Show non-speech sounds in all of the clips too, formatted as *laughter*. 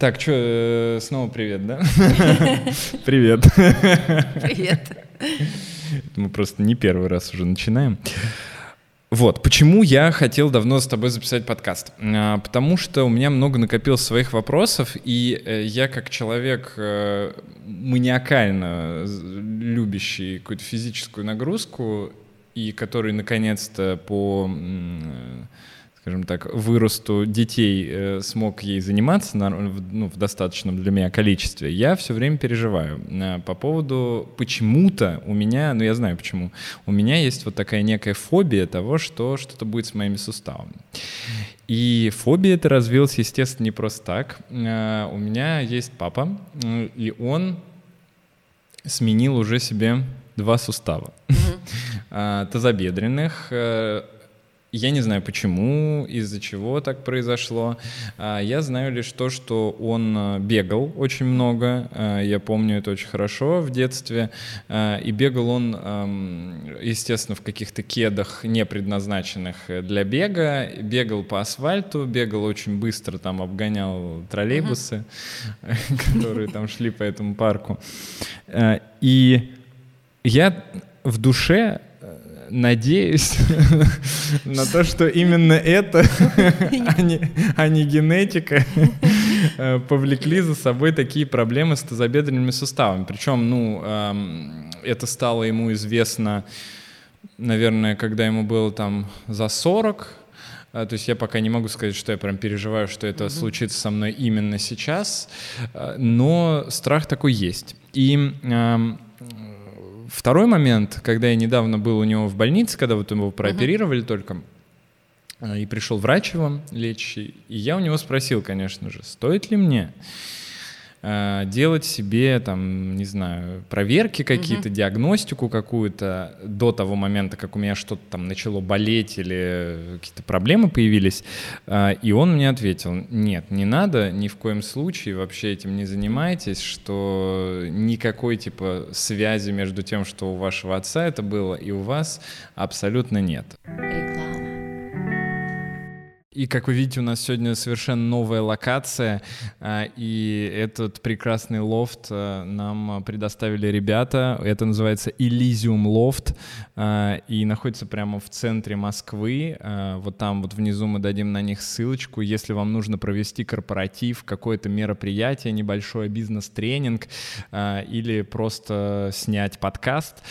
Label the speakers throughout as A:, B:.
A: Так, что, снова привет, да? *laughs* Привет.
B: Привет.
A: Мы просто не первый раз уже начинаем. Вот, почему я хотел давно с тобой записать подкаст? А, потому что у меня много накопилось своих вопросов, и э, я как человек э, маниакально любящий какую-то физическую нагрузку, и который наконец-то по скажем так, выросту детей э, смог ей заниматься на, ну, в достаточном для меня количестве, я все время переживаю э, по поводу почему-то у меня, ну я знаю почему, у меня есть вот такая некая фобия того, что что-то будет с моими суставами. И фобия это развилась, естественно, не просто так. Э, у меня есть папа, э, и он сменил уже себе два сустава mm-hmm. *laughs* тазобедренных я не знаю почему, из-за чего так произошло. А, я знаю лишь то, что он а, бегал очень много. А, я помню это очень хорошо в детстве. И бегал он, естественно, в каких-то кедах, не предназначенных для бега. Бегал по асфальту, бегал очень быстро, там обгонял троллейбусы, *laughs* которые там шли по этому парку. И я в душе надеюсь *laughs* на то, что именно это, *laughs* а не, а не генетика, *laughs* э, повлекли за собой такие проблемы с тазобедренными суставами. Причем, ну, это стало ему известно, наверное, когда ему было там за 40, э, то есть я пока не могу сказать, что я прям переживаю, что это mm-hmm. случится со мной именно сейчас, э, но страх такой есть. И Второй момент, когда я недавно был у него в больнице, когда вот его прооперировали uh-huh. только, э, и пришел врач его лечащий, и я у него спросил, конечно же, стоит ли мне делать себе там, не знаю, проверки какие-то, угу. диагностику какую-то до того момента, как у меня что-то там начало болеть или какие-то проблемы появились. Э, и он мне ответил, нет, не надо, ни в коем случае вообще этим не занимайтесь, что никакой типа связи между тем, что у вашего отца это было, и у вас абсолютно нет. И, как вы видите, у нас сегодня совершенно новая локация, а, и этот прекрасный лофт а, нам предоставили ребята. Это называется Elysium Loft, а, и находится прямо в центре Москвы. Вот там вот внизу мы дадим на них ссылочку. Если вам нужно провести корпоратив, какое-то мероприятие, небольшой бизнес-тренинг или просто снять подкаст,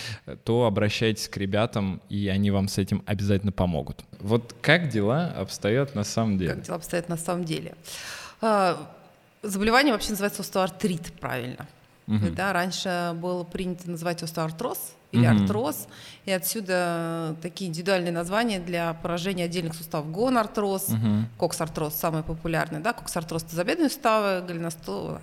A: то обращайтесь к ребятам, и они вам с этим обязательно помогут. Вот как дела обстоят на самом деле?
B: Как дела обстоят на самом деле? А, заболевание вообще называется остеоартрит, правильно. Угу. Да, раньше было принято называть остеоартроз или угу. артроз, и отсюда такие индивидуальные названия для поражения отдельных суставов. Гонартроз, угу. коксартроз самый популярный, да, коксартроз тазобедренные суставы, голеностоп,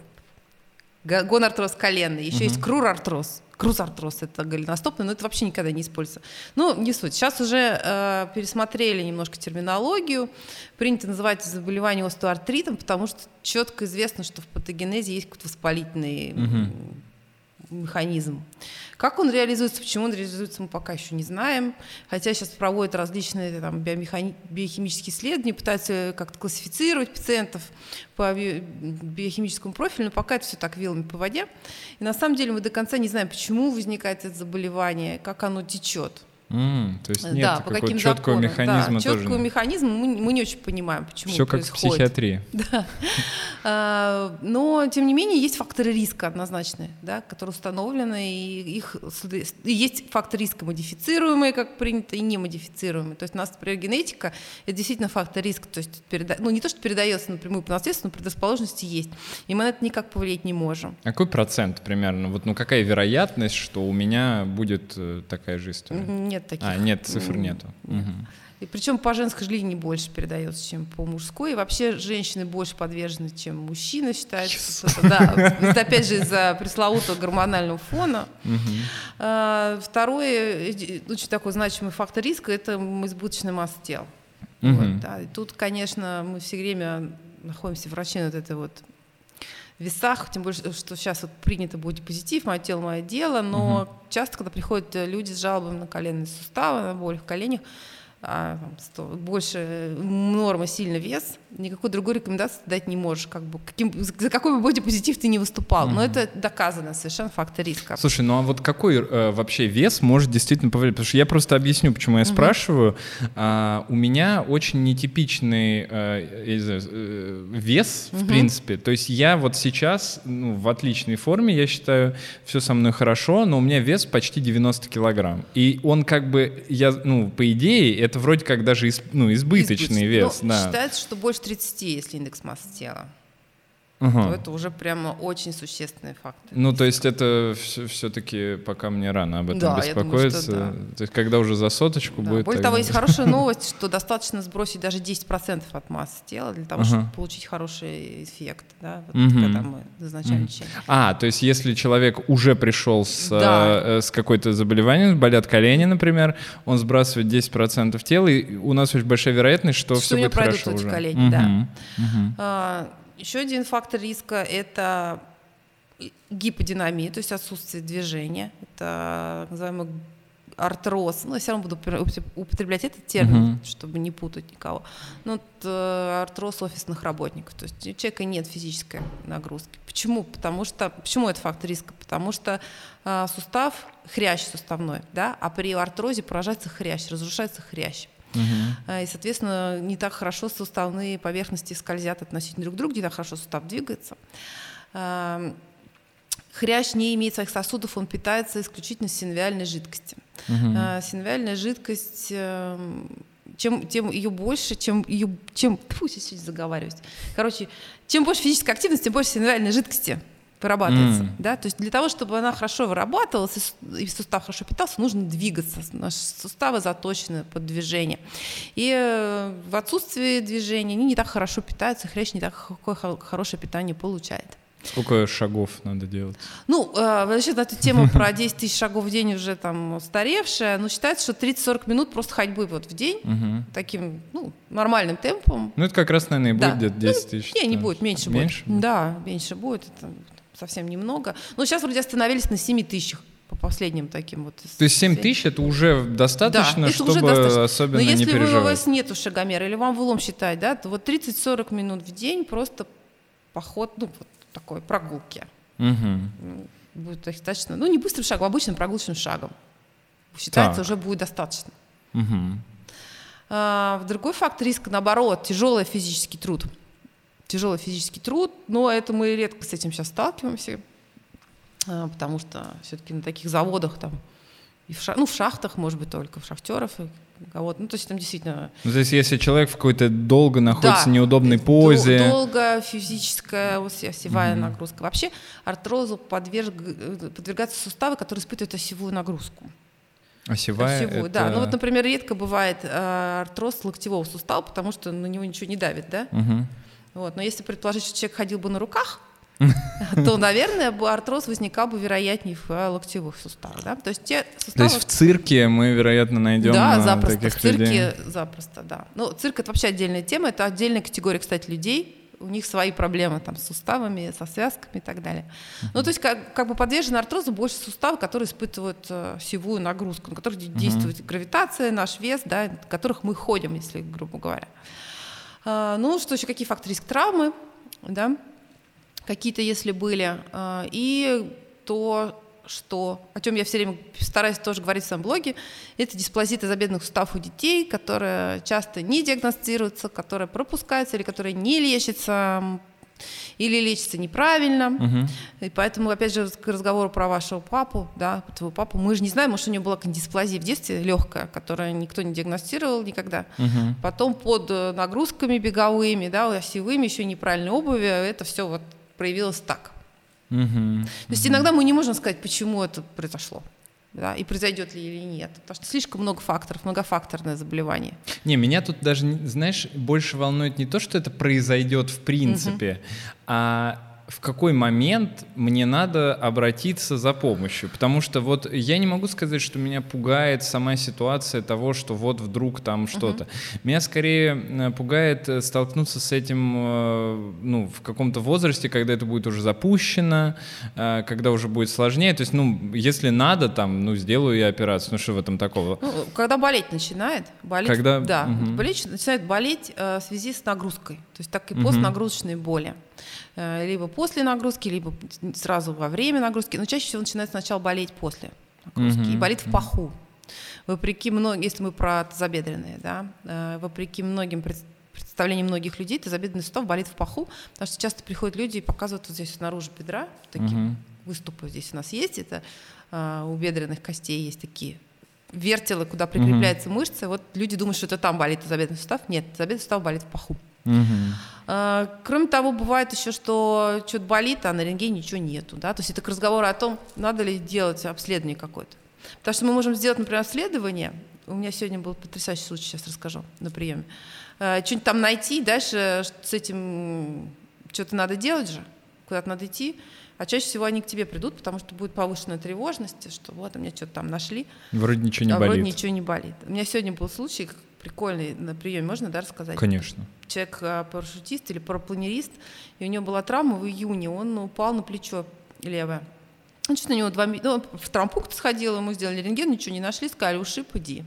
B: гонартроз коленный, еще угу. есть крурартроз, Крузартроз это голеностопный, но это вообще никогда не используется. Ну, не суть. Сейчас уже э, пересмотрели немножко терминологию. Принято называть заболевание остеоартритом, потому что четко известно, что в патогенезе есть какой-то воспалительный угу механизм. Как он реализуется, почему он реализуется, мы пока еще не знаем. Хотя сейчас проводят различные там, биомехани... биохимические исследования, пытаются как-то классифицировать пациентов по биохимическому профилю, но пока это все так вилами по воде. И на самом деле мы до конца не знаем, почему возникает это заболевание, как оно течет.
A: Mm, то есть нет да, по каким четкого законам. механизма
B: да,
A: тоже.
B: Четкого механизма мы, мы не очень понимаем, почему
A: Все как происходит. в психиатрии. *laughs*
B: Да. А, но, тем не менее, есть факторы риска однозначные, да, которые установлены, и их и есть факторы риска модифицируемые, как принято, и немодифицируемые. То есть у нас, например, генетика – это действительно фактор риска. То есть переда... ну, не то, что передается напрямую по наследству, но предрасположенности есть. И мы на это никак повлиять не можем.
A: А какой процент примерно? Вот, ну, какая вероятность, что у меня будет э, такая же история?
B: нет таких.
A: А, нет, цифр нету. Угу.
B: И причем по женской линии больше передается, чем по мужской. И вообще женщины больше подвержены, чем мужчины, считается. Yes. Это, да, это опять же из-за пресловутого гормонального фона. Uh-huh. А, второй очень такой значимый фактор риска – это избыточная масса тела. Uh-huh. Вот, да. И тут, конечно, мы все время находимся в врачебной вот этой вот весах, тем более, что сейчас вот принято будет позитив, мое тело, мое дело, но угу. часто, когда приходят люди с жалобами на коленные суставы, на боль в коленях, а, больше нормы сильно вес, никакой другой рекомендации дать не можешь, как бы, каким, за какой бы бодипозитив ты не выступал. Mm-hmm. Но это доказано совершенно факт риска.
A: Слушай, ну а вот какой э, вообще вес может действительно повлиять? Потому что я просто объясню, почему я mm-hmm. спрашиваю. А, у меня очень нетипичный э, знаю, э, вес, mm-hmm. в принципе. То есть я вот сейчас ну, в отличной форме, я считаю, все со мной хорошо, но у меня вес почти 90 килограмм. И он как бы, я, ну, по идее, это вроде как даже из, ну, избыточный, избыточный вес.
B: Ну, да. Считается, что больше 30, если индекс массы тела. Ага. то это уже прямо очень существенный фактор.
A: Ну, то есть это все-таки пока мне рано об этом да, беспокоиться. Думаю, да. То есть когда уже за соточку да. будет...
B: Более того, есть *laughs* хорошая новость, что достаточно сбросить даже 10% от массы тела для того, чтобы получить хороший эффект, да, вот угу. когда мы назначаем угу. лечение.
A: А, то есть если человек уже пришел с, да. э, с какой-то заболеванием, болят колени, например, он сбрасывает 10% тела, и у нас очень большая вероятность, что, что все будет хорошо уже.
B: Эти колени, угу. да. Угу. А, еще один фактор риска – это гиподинамия, то есть отсутствие движения. Это называемый артроз. Ну, я все равно буду употреблять этот термин, uh-huh. чтобы не путать никого. Ну, вот, э, артроз офисных работников. То есть у человека нет физической нагрузки. Почему? Потому что, почему это фактор риска? Потому что э, сустав, хрящ суставной, да, а при артрозе поражается хрящ, разрушается хрящ. Угу. И, соответственно, не так хорошо суставные поверхности скользят относительно друг друга, не так хорошо сустав двигается. Хрящ не имеет своих сосудов, он питается исключительно синовиальной жидкостью. Угу. Синовиальная жидкость эм, чем, тем ее больше, чем ее, чем, пусть я сегодня заговариваюсь. Короче, чем больше физической активности, тем больше синовиальной жидкости вырабатывается. Mm. Да? То есть для того, чтобы она хорошо вырабатывалась и сустав хорошо питался, нужно двигаться. Наши суставы заточены под движение. И э, в отсутствии движения они не так хорошо питаются, хрящ не так хорошее питание получает.
A: Сколько шагов надо делать?
B: Ну, э, вообще эту тему про 10 тысяч шагов в день уже там устаревшая, но считается, что 30-40 минут просто ходьбы вот в день таким ну, нормальным темпом.
A: Ну, это как раз, наверное, и будет где-то 10 ну, тысяч.
B: Не, не будет, меньше, меньше будет. Да, меньше будет. Это совсем немного. Но сейчас вроде остановились на 7 тысячах по последним таким вот.
A: То есть 7 тысяч это уже достаточно, да, это чтобы уже достаточно. особенно
B: Но
A: не
B: если
A: переживать.
B: у вас нету шагомера или вам в улом считать, да, то вот 30-40 минут в день просто поход, ну, вот такой прогулки. Угу. Будет достаточно, ну, не быстрым шагом, а обычным прогулочным шагом. Считается, так. уже будет достаточно. Угу. А, другой фактор риска, наоборот, тяжелый физический труд тяжелый физический труд, но это мы редко с этим сейчас сталкиваемся, а, потому что все-таки на таких заводах там и в, шах, ну, в шахтах, может быть, только в шахтеров кого-то. Ну, то есть там действительно...
A: Ну, то есть если человек в какой-то долго находится да, в неудобной позе...
B: долго физическая осевая mm-hmm. нагрузка. Вообще артрозу подверг... подвергаются суставы, которые испытывают осевую нагрузку.
A: Осевая Осевую, это...
B: да. Ну вот, например, редко бывает э, артроз локтевого сустава, потому что на него ничего не давит, да? Угу. Вот. Но если предположить, что человек ходил бы на руках, *laughs* то, наверное, артроз возникал бы вероятнее в э, локтевых суставах. Да? То есть те суставы...
A: То есть в цирке мы, вероятно, найдем
B: Да, запросто.
A: Таких
B: в цирке
A: людей.
B: запросто, да. Ну, цирк — это вообще отдельная тема, это отдельная категория, кстати, людей, у них свои проблемы там, с суставами, со связками и так далее. Uh-huh. Ну, то есть как, как бы подвержены артрозу больше суставы, которые испытывают э, севую нагрузку, на которых uh-huh. действует гравитация, наш вес, да, на которых мы ходим, если грубо говоря. А, ну, что еще, какие факторы риск травмы, да, какие-то, если были, а, и то, что, о чем я все время стараюсь тоже говорить в своем блоге, это дисплазия тазобедренных суставов у детей, которая часто не диагностируется, которая пропускается или которая не лечится или лечится неправильно. Угу. И поэтому, опять же, к разговору про вашего папу, да, твоего папу, мы же не знаем, может, у него была дисплазия в детстве легкая, которая никто не диагностировал никогда. Угу. Потом под э, нагрузками беговыми, да, осевыми, еще неправильной обуви, это все вот проявилось так. Угу. То есть иногда мы не можем сказать, почему это произошло да, и произойдет ли или нет. Потому что слишком много факторов, многофакторное заболевание.
A: Не, меня тут даже, знаешь, больше волнует не то, что это произойдет в принципе, угу. а в какой момент мне надо обратиться за помощью? Потому что вот я не могу сказать, что меня пугает сама ситуация того, что вот вдруг там что-то. Uh-huh. Меня скорее э, пугает э, столкнуться с этим э, ну, в каком-то возрасте, когда это будет уже запущено, когда уже будет сложнее. То есть, ну, если надо, там, ну, сделаю я операцию. Ну, что в этом такого? Ну,
B: когда болеть начинает, болеть, когда... да, угу. болеть, начинает болеть в связи с нагрузкой. То есть так и постнагрузочные боли. Э, либо после нагрузки, либо сразу во время нагрузки, но чаще всего начинает сначала болеть после нагрузки mm-hmm. и болит в паху. Вопреки многим, если мы про тазобедренные, да, э, вопреки многим представлениям многих людей, тазобедренный сустав болит в паху, потому что часто приходят люди и показывают вот здесь снаружи бедра, такие mm-hmm. выступы здесь у нас есть, это э, у бедренных костей есть такие вертелы, куда прикрепляются mm-hmm. мышцы. Вот люди думают, что это там болит тазобедренный сустав. Нет, тазобедренный сустав болит в паху. Угу. Кроме того, бывает еще, что что-то болит, а на рентгене ничего нету. Да? То есть это к разговору о том, надо ли делать обследование какое-то. Потому что мы можем сделать, например, обследование. У меня сегодня был потрясающий случай, сейчас расскажу на приеме. А, что-нибудь там найти, дальше с этим что-то надо делать же, куда-то надо идти. А чаще всего они к тебе придут, потому что будет повышенная тревожность, что вот, у меня что-то там нашли.
A: Вроде ничего не
B: а
A: болит.
B: Вроде ничего не болит. У меня сегодня был случай, прикольный на приеме, можно, да, рассказать?
A: Конечно.
B: Человек а, парашютист или парапланерист, и у него была травма в июне, он упал на плечо левое. Значит, на него два ну, в травмпункт сходил, ему сделали рентген, ничего не нашли, сказали, ушиб, иди.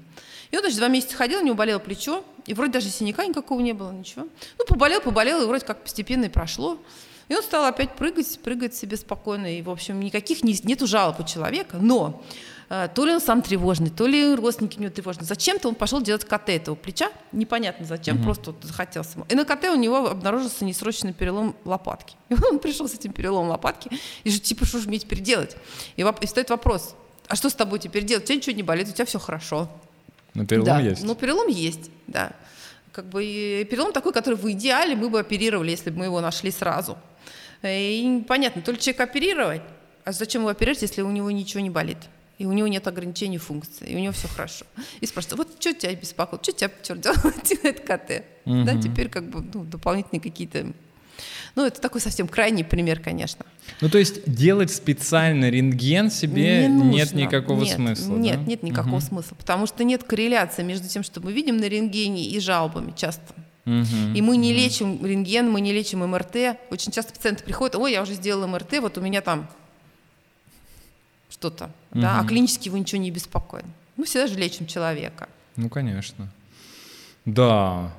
B: И он, значит, два месяца ходил, у него болело плечо, и вроде даже синяка никакого не было, ничего. Ну, поболел, поболел, и вроде как постепенно и прошло. И он стал опять прыгать, прыгать себе спокойно, и, в общем, никаких не, нету жалоб у человека, но то ли он сам тревожный, то ли родственники у него тревожные. Зачем-то он пошел делать КТ этого плеча, непонятно зачем, угу. просто вот захотел самому. И на КТ у него обнаружился несрочный перелом лопатки. *laughs* И он пришел с этим переломом лопатки, и же типа, что же мне теперь делать? И, и стоит вопрос, а что с тобой теперь делать? У тебя ничего не болит, у тебя все хорошо.
A: Но перелом
B: да.
A: есть.
B: Ну, перелом есть, да. Как бы и перелом такой, который в идеале мы бы оперировали, если бы мы его нашли сразу. И понятно, то ли человек оперировать, а зачем его оперировать, если у него ничего не болит? И у него нет ограничений функции, и у него все хорошо. И спрашивают, вот что тебя беспокоит, что тебя черт делает *laughs* КТ? Угу. Да, теперь как бы ну, дополнительные какие-то ну, это такой совсем крайний пример, конечно.
A: Ну, то есть делать специально рентген себе не нет никакого нет, смысла?
B: Нет,
A: да?
B: нет никакого угу. смысла, потому что нет корреляции между тем, что мы видим на рентгене и жалобами часто. Угу, и мы не угу. лечим рентген, мы не лечим МРТ. Очень часто пациенты приходят, ой, я уже сделала МРТ, вот у меня там что-то, угу. да, а клинически его ничего не беспокоит. Мы всегда же лечим человека.
A: Ну, конечно. Да.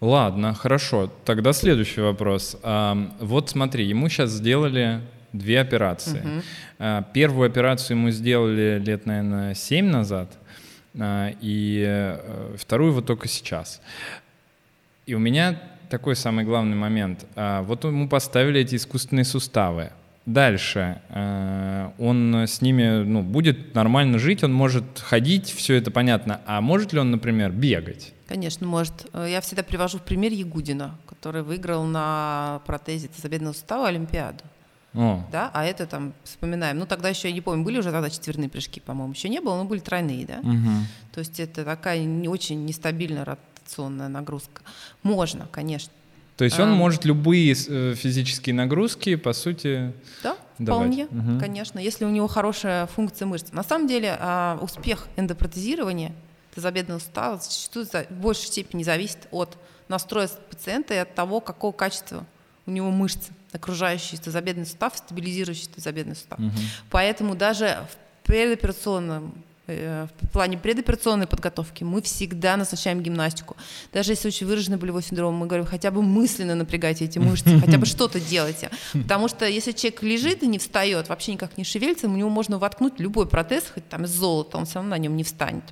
A: Ладно, хорошо. Тогда следующий вопрос. Вот смотри, ему сейчас сделали две операции. Угу. Первую операцию ему сделали лет, наверное, семь назад, а, и а, вторую вот только сейчас. И у меня такой самый главный момент. А, вот ему поставили эти искусственные суставы. Дальше э, он с ними ну, будет нормально жить, он может ходить, все это понятно. А может ли он, например, бегать?
B: Конечно, может. Э, я всегда привожу в пример Ягудина, который выиграл на протезе тазобедренного сустава Олимпиаду. О. Да, а это там вспоминаем. Ну, тогда еще, я не помню, были уже тогда четверные прыжки, по-моему, еще не было, но были тройные, да. Угу. То есть это такая не очень нестабильная ротационная нагрузка. Можно, конечно.
A: То есть он а, может любые э, физические нагрузки, по сути,
B: да, давать. вполне, угу. конечно, если у него хорошая функция мышц. На самом деле а, успех эндопротезирования тазобедренного сустава зачастую в большей степени зависит от настроя пациента и от того, какого качества у него мышцы, окружающие тазобедренный сустав, стабилизирующий тазобедренный сустав. Угу. Поэтому даже в предоперационном в плане предоперационной подготовки мы всегда назначаем гимнастику. Даже если очень выраженный болевой синдром, мы говорим, хотя бы мысленно напрягайте эти мышцы, *laughs* хотя бы что-то делайте. Потому что если человек лежит и не встает, вообще никак не шевелится, у него можно воткнуть любой протез, хоть там из золота, он все равно на нем не встанет.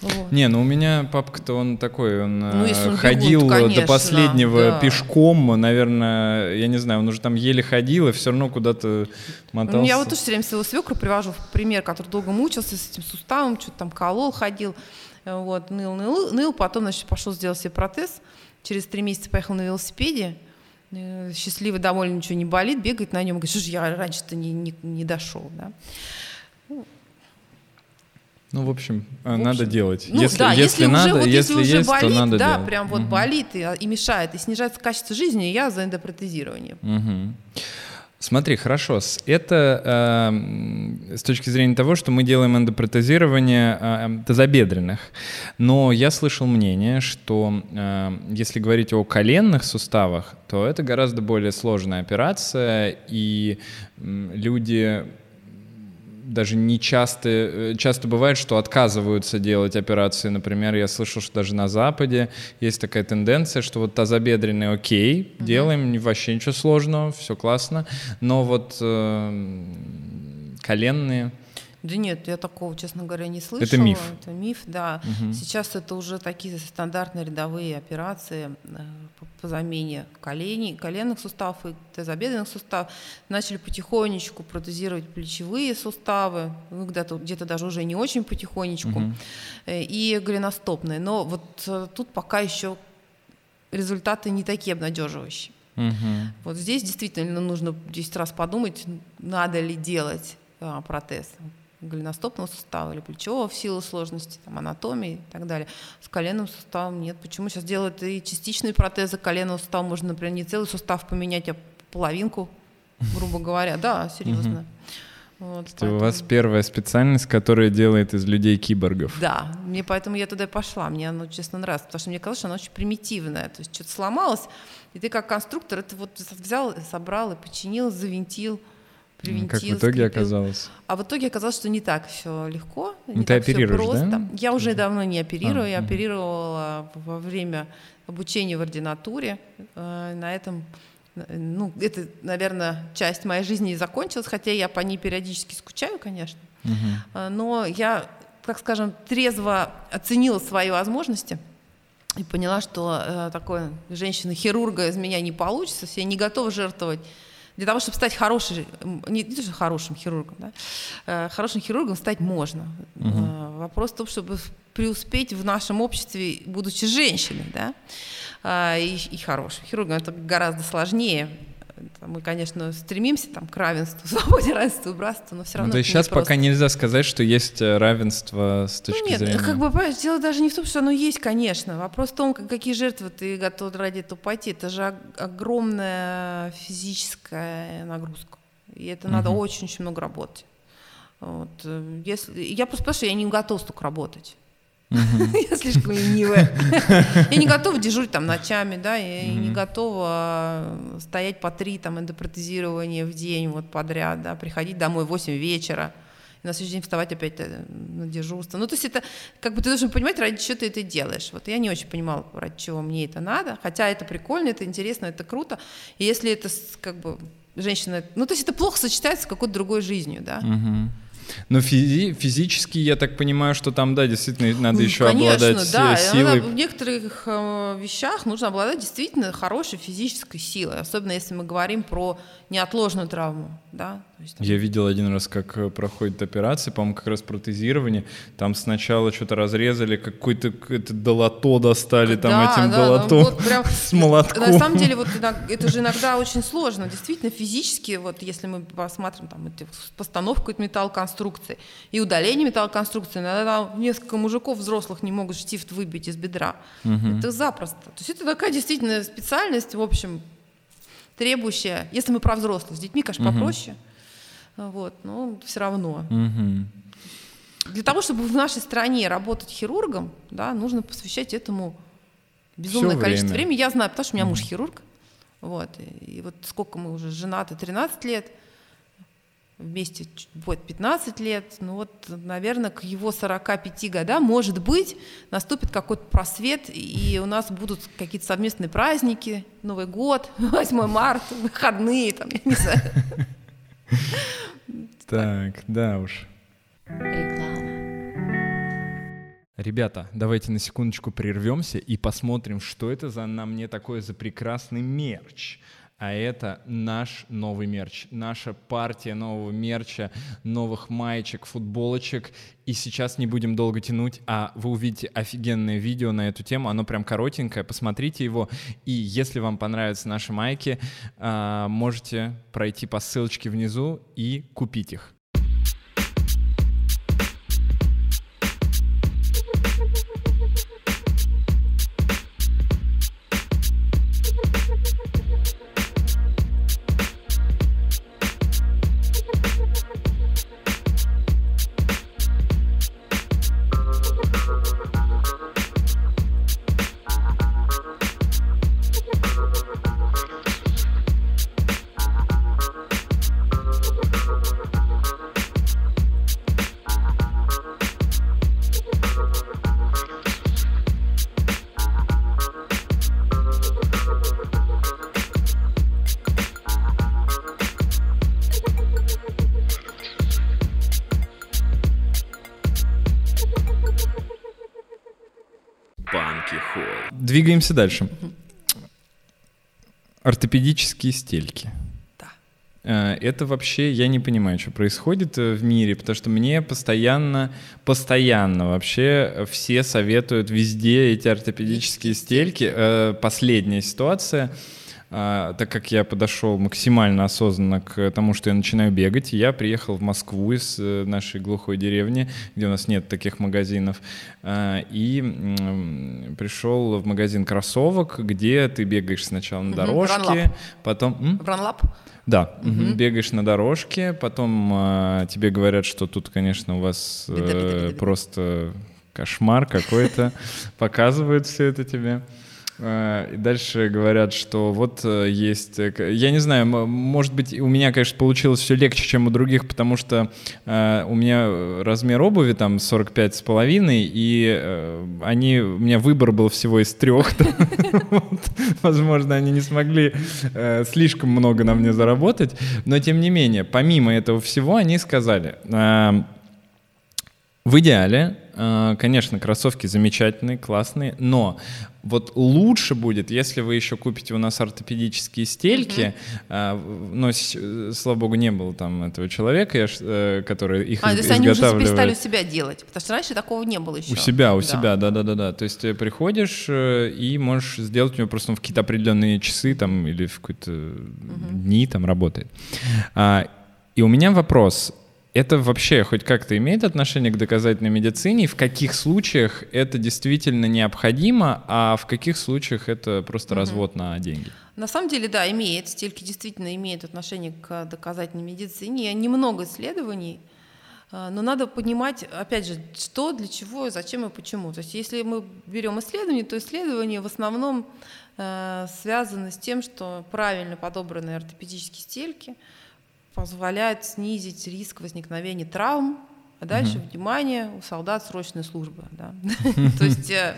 A: Вот. Не, ну у меня папка-то он такой, он, ну, он ходил бегут, конечно, до последнего да. пешком, наверное, я не знаю, он уже там еле ходил и все равно куда-то мотался.
B: Я вот тоже все время своего свекра привожу в пример, который долго мучился с этим суставом, что-то там колол, ходил, вот, ныл, ныл, ныл, потом, значит, пошел сделать себе протез, через три месяца поехал на велосипеде, э, счастливый, довольно, ничего не болит, бегает на нем, говорит, что же я раньше-то не, не, не дошел, да.
A: Ну, в общем, в общем надо делать.
B: Ну,
A: если,
B: да,
A: если,
B: если
A: надо,
B: уже, вот,
A: если,
B: если
A: есть,
B: болит,
A: то надо
B: да,
A: делать.
B: прям вот
A: угу.
B: болит и, и мешает, и снижается качество жизни, я за эндопротезирование.
A: Угу. Смотри, хорошо, это э, с точки зрения того, что мы делаем эндопротезирование э, тазобедренных, но я слышал мнение, что э, если говорить о коленных суставах, то это гораздо более сложная операция, и э, люди даже не часто, э, часто бывает, что отказываются делать операции. Например, я слышал, что даже на Западе есть такая тенденция, что вот тазобедренный окей, угу. делаем, вообще ничего сложного, все классно, но вот э, коленные
B: да нет, я такого, честно говоря, не слышала.
A: Это миф.
B: Это миф, да.
A: Угу.
B: Сейчас это уже такие стандартные рядовые операции э, по, замене коленей, коленных суставов и тазобедренных суставов. Начали потихонечку протезировать плечевые суставы, ну, где-то где даже уже не очень потихонечку, угу. и голеностопные. Но вот э, тут пока еще результаты не такие обнадеживающие.
A: Угу.
B: Вот здесь действительно нужно 10 раз подумать, надо ли делать а, протез голеностопного сустава или плечевого в силу сложности там, анатомии и так далее. С коленным суставом нет. Почему сейчас делают и частичные протезы коленного сустава? Можно, например, не целый сустав поменять, а половинку, грубо говоря. Да, серьезно.
A: Вот, поэтому... У вас первая специальность, которая делает из людей киборгов.
B: Да, мне поэтому я туда и пошла. Мне оно, честно, нравится, потому что мне казалось, что оно очень примитивное. То есть что-то сломалось, и ты как конструктор это вот взял, собрал и починил, завинтил.
A: Как в итоге оказалось?
B: А в итоге оказалось, что не так все легко,
A: не
B: ну,
A: ты
B: так
A: оперируешь,
B: все просто.
A: Да?
B: Я уже давно не оперирую, а, я угу. оперировала во время обучения в ординатуре. Э, на этом, ну, это, наверное, часть моей жизни и закончилась, хотя я по ней периодически скучаю, конечно.
A: Угу.
B: Но я, так скажем, трезво оценила свои возможности и поняла, что э, такой женщина-хирурга из меня не получится, я не готова жертвовать для того, чтобы стать хорошим, не, не то, что хорошим хирургом, да, э, хорошим хирургом стать можно.
A: Угу.
B: Вопрос в том, чтобы преуспеть в нашем обществе, будучи женщиной, да, э, и, и хорошим хирургом. Это гораздо сложнее, мы, конечно, стремимся там, к равенству, *laughs* свободе, равенству, братству, но все равно.
A: Ну, то есть сейчас пока нельзя сказать, что есть э, равенство с точки
B: ну, нет,
A: зрения.
B: Как бы, понимаешь, дело даже не в том, что оно есть, конечно. Вопрос в том, какие жертвы ты готов ради этого пойти. Это же огромная физическая нагрузка. И это угу. надо очень-очень много работать. Вот. Э, если, я просто спрашиваю, я не готова столько работать. *laughs* Я слишком ленивая. Я не готова дежурить там ночами, да, я не готова стоять по три там эндопротезирования в день вот подряд, да, приходить домой в 8 вечера и на следующий день вставать опять э, на дежурство. Ну, то есть это, как бы ты должен понимать, ради чего ты это делаешь. Вот я не очень понимала, ради чего мне это надо, хотя это прикольно, это интересно, это круто. И если это как бы женщина, ну, то есть это плохо сочетается с какой-то другой жизнью, да.
A: Но физи- физически, я так понимаю, что там, да, действительно надо ну, еще
B: конечно,
A: обладать
B: да.
A: силой.
B: в некоторых э, вещах нужно обладать действительно хорошей физической силой, особенно если мы говорим про неотложную травму, да.
A: Есть, там... Я видел один раз, как э, проходит операция, по-моему, как раз протезирование. Там сначала что-то разрезали, какой-то это долото достали там да, этим да, долотом вот прям, *laughs* с молотком.
B: На самом деле, вот это же иногда очень сложно, действительно физически, вот если мы посмотрим там постановку металлоконструкции и удаление металлоконструкции, иногда несколько мужиков взрослых не могут штифт выбить из бедра.
A: Угу.
B: Это запросто. То есть это такая действительно специальность, в общем, требующая, если мы про взрослых, с детьми, конечно, угу. попроще, вот, но все равно.
A: Угу.
B: Для того, чтобы в нашей стране работать хирургом, да, нужно посвящать этому безумное Всё количество время. времени. Я знаю, потому что у меня муж хирург. Вот, и, вот сколько мы уже женаты, 13 лет, вместе будет 15 лет, ну вот, наверное, к его 45 годам, может быть, наступит какой-то просвет, и у нас будут какие-то совместные праздники, Новый год, *laughs* 8 марта, выходные, там, я не знаю. *laughs* *laughs*
A: Так, да уж. Ребята, давайте на секундочку прервемся и посмотрим, что это за на мне такое за прекрасный мерч а это наш новый мерч, наша партия нового мерча, новых маечек, футболочек. И сейчас не будем долго тянуть, а вы увидите офигенное видео на эту тему, оно прям коротенькое, посмотрите его. И если вам понравятся наши майки, а, можете пройти по ссылочке внизу и купить их. Двигаемся дальше. Ортопедические стельки. Э, это вообще, я не понимаю, что происходит э, в мире, потому что мне постоянно, постоянно вообще все советуют везде эти ортопедические стельки. Э, последняя ситуация, так как я подошел максимально осознанно к тому, что я начинаю бегать, я приехал в Москву из нашей глухой деревни, где у нас нет таких магазинов, и пришел в магазин кроссовок, где ты бегаешь сначала на дорожке, потом...
B: В Ранлап?
A: Да, угу. бегаешь на дорожке, потом э, тебе говорят, что тут, конечно, у вас э, просто кошмар какой-то, *laughs* показывают все это тебе. Э, и дальше говорят, что вот э, есть... Э, я не знаю, может быть, у меня, конечно, получилось все легче, чем у других, потому что у меня размер обуви там 45 с половиной, и они... У меня выбор был всего из трех. *laughs* Возможно, они не смогли слишком много на мне заработать, но тем не менее, помимо этого всего, они сказали... В идеале, конечно, кроссовки замечательные, классные, но вот лучше будет, если вы еще купите у нас ортопедические стельки, mm-hmm. но, слава богу, не было там этого человека, э, который их
B: а, из- то есть они уже перестали у себя делать, потому что раньше такого не было еще.
A: У себя, у да. себя, да-да-да. То есть ты приходишь э, и можешь сделать у него просто в какие-то определенные часы там или в какие-то mm-hmm. дни там работает. А, и у меня вопрос, это вообще хоть как-то имеет отношение к доказательной медицине? В каких случаях это действительно необходимо, а в каких случаях это просто угу. развод на деньги?
B: На самом деле, да, имеет. Стельки действительно имеют отношение к доказательной медицине. Немного исследований, а, но надо понимать, опять же, что, для чего, зачем и почему. То есть если мы берем исследование, то исследования в основном э, связаны с тем, что правильно подобранные ортопедические стельки – позволяет снизить риск возникновения травм, а дальше, угу. внимание, у солдат срочной службы. Да? *laughs* То есть э,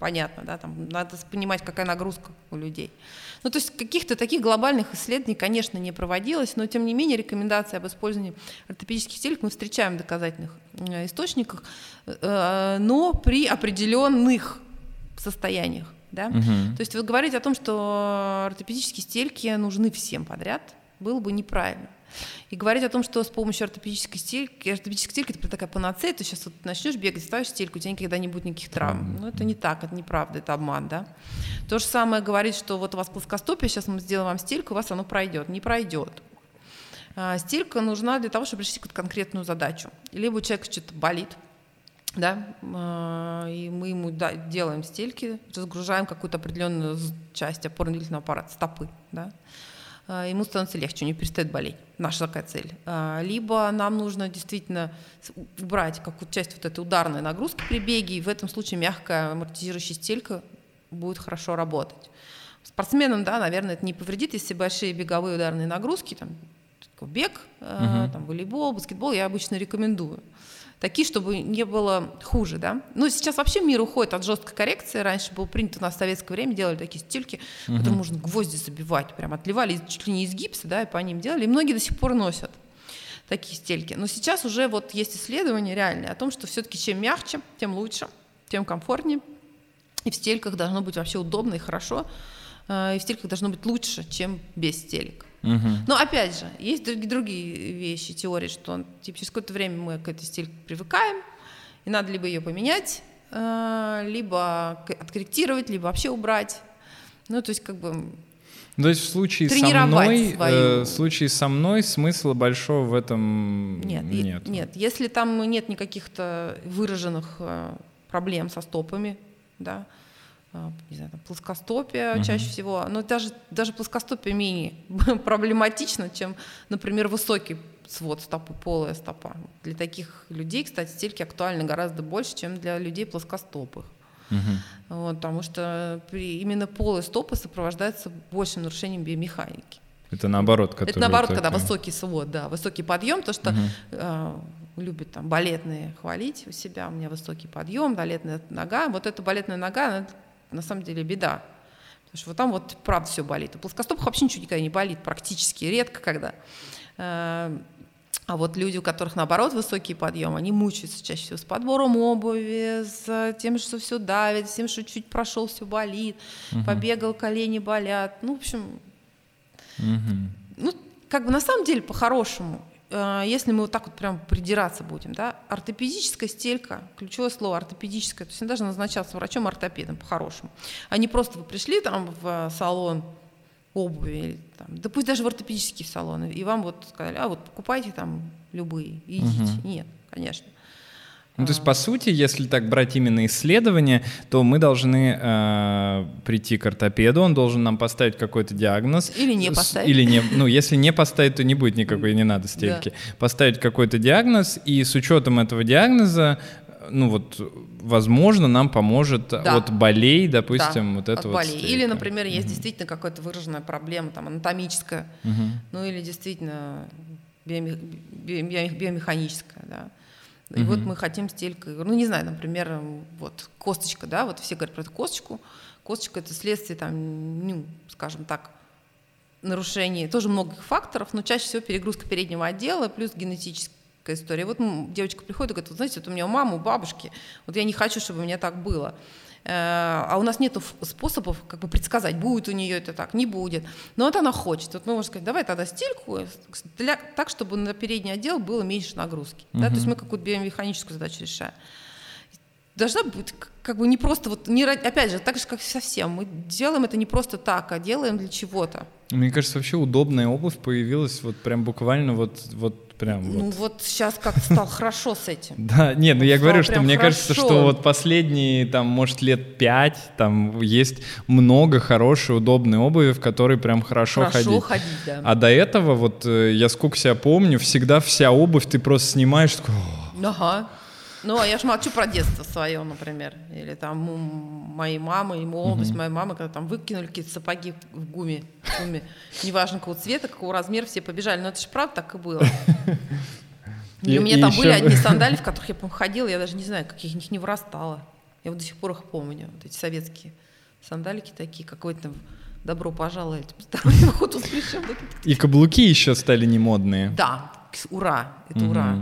B: понятно, да, там надо понимать, какая нагрузка у людей. Ну, то есть каких-то таких глобальных исследований, конечно, не проводилось, но тем не менее рекомендации об использовании ортопедических стелек мы встречаем в доказательных э, источниках, э, но при определенных состояниях. Да? Угу. То есть вы говорите о том, что ортопедические стельки нужны всем подряд, было бы неправильно. И говорить о том, что с помощью ортопедической стельки, ортопедической стельки это такая панацея, ты сейчас вот начнешь бегать, ставишь стельку, у тебя никогда не будет никаких травм. Ну, это не так, это неправда, это обман, да. То же самое говорить, что вот у вас плоскостопие, сейчас мы сделаем вам стельку, у вас оно пройдет. Не пройдет. А, стелька нужна для того, чтобы решить какую-то конкретную задачу. Либо у человека что-то болит, да, а, и мы ему да, делаем стельки, разгружаем какую-то определенную часть опорно-двигательного аппарата, стопы, да, ему становится легче, у него перестает болеть. Наша такая цель. А, либо нам нужно действительно убрать какую-то часть вот этой ударной нагрузки при беге, и в этом случае мягкая амортизирующая стелька будет хорошо работать. Спортсменам, да, наверное, это не повредит, если большие беговые ударные нагрузки, там, бег, угу. там, волейбол, баскетбол, я обычно рекомендую такие, чтобы не было хуже, да. Ну, сейчас вообще мир уходит от жесткой коррекции. Раньше было принято у нас в советское время, делали такие стельки, угу. которые можно гвозди забивать, прям отливали чуть ли не из гипса, да, и по ним делали. И многие до сих пор носят такие стельки. Но сейчас уже вот есть исследования реальные о том, что все-таки чем мягче, тем лучше, тем комфортнее. И в стельках должно быть вообще удобно и хорошо. Э, и в стельках должно быть лучше, чем без стелек. Угу. Но опять же, есть другие, другие вещи, теории, что типа, через какое-то время мы к этой стиль привыкаем, и надо либо ее поменять, э, либо откорректировать, либо вообще убрать. Ну, то есть как бы
A: то есть в случае со мной, свою... э, в случае со мной смысла большого в этом нет. Нет,
B: нет. Если там нет никаких-то выраженных э, проблем со стопами, да, не знаю, там, плоскостопие угу. чаще всего, но даже, даже плоскостопие менее *laughs* проблематично, чем, например, высокий свод стопы, полая стопа. Для таких людей, кстати, стельки актуальны гораздо больше, чем для людей плоскостопых. Угу. Вот, потому что при, именно полые стопы сопровождаются большим нарушением биомеханики.
A: Это наоборот,
B: Это наоборот, когда высокий свод, да, высокий подъем, то что угу. э, любят там балетные хвалить у себя, у меня высокий подъем, балетная нога. Вот эта балетная нога, она на самом деле беда. Потому что вот там вот правда все болит. У плоскостопых вообще ничего никогда не болит, практически редко когда. Э, А вот люди, у которых наоборот высокий подъем, они мучаются чаще всего с подбором обуви, с тем, что все давит, с тем, что чуть прошел, все болит, угу. побегал, колени болят. Ну, в общем, угу. ну, как бы на самом деле по-хорошему, если мы вот так вот прям придираться будем, да, ортопедическая стелька, ключевое слово ортопедическое, то есть она должна назначаться врачом-ортопедом по-хорошему, а не просто вы пришли там в салон обуви, там, да пусть даже в ортопедические салоны, и вам вот сказали, а вот покупайте там любые, идите. Угу. Нет, конечно.
A: Ну, то есть, по сути, если так брать именно исследование, то мы должны э, прийти к ортопеду, он должен нам поставить какой-то диагноз.
B: Или не поставить.
A: Или не, ну, если не поставить, то не будет никакой, не надо стельки. Да. Поставить какой-то диагноз, и с учетом этого диагноза ну вот, возможно, нам поможет да. от болей, допустим, да, вот это
B: от
A: вот.
B: Болей. Или, например, есть угу. действительно какая-то выраженная проблема, там, анатомическая, угу. ну или действительно биоме- биоме- биомеханическая, да. И угу. вот мы хотим стелькой, ну не знаю, например, вот косточка, да, вот все говорят про эту косточку. Косточка это следствие там, ну, скажем так, нарушений тоже многих факторов, но чаще всего перегрузка переднего отдела плюс генетическая история. Вот девочка приходит и говорит, вот знаете, вот у меня у мамы, у бабушки, вот я не хочу, чтобы у меня так было. Э, а у нас нет способов как бы предсказать, будет у нее это так, не будет. Но вот она хочет. Вот мы можем сказать, давай тогда стельку для, так, чтобы на передний отдел было меньше нагрузки. Угу. Да? То есть мы какую-то биомеханическую задачу решаем. Должна быть как бы не просто вот, не, опять же, так же, как совсем. Мы делаем это не просто так, а делаем для чего-то.
A: Мне кажется, вообще удобная обувь появилась вот прям буквально вот, вот прям
B: ну вот. вот сейчас как стал *laughs* хорошо с этим.
A: Да, нет, ну я говорю, что мне кажется, что вот последние, там, может, лет пять, там есть много хорошей, удобной обуви, в которой прям хорошо ходить. Хорошо ходить, да. А до этого, вот э, я сколько себя помню, всегда вся обувь ты просто снимаешь, такой...
B: Ага. Ну, а я ж молчу про детство свое, например. Или там моей мамы и молодость угу. моей мамы, когда там выкинули какие-то сапоги в гуме, в гуме. Неважно, какого цвета, какого размера, все побежали. Но это же правда так и было. И, у меня там были одни сандали, в которых я, ходила, я даже не знаю, как я из них не вырастала. Я вот до сих пор их помню, вот эти советские сандалики такие, какой-то добро пожаловать, *laughs*
A: И каблуки еще стали не модные.
B: Да, ура, это ура.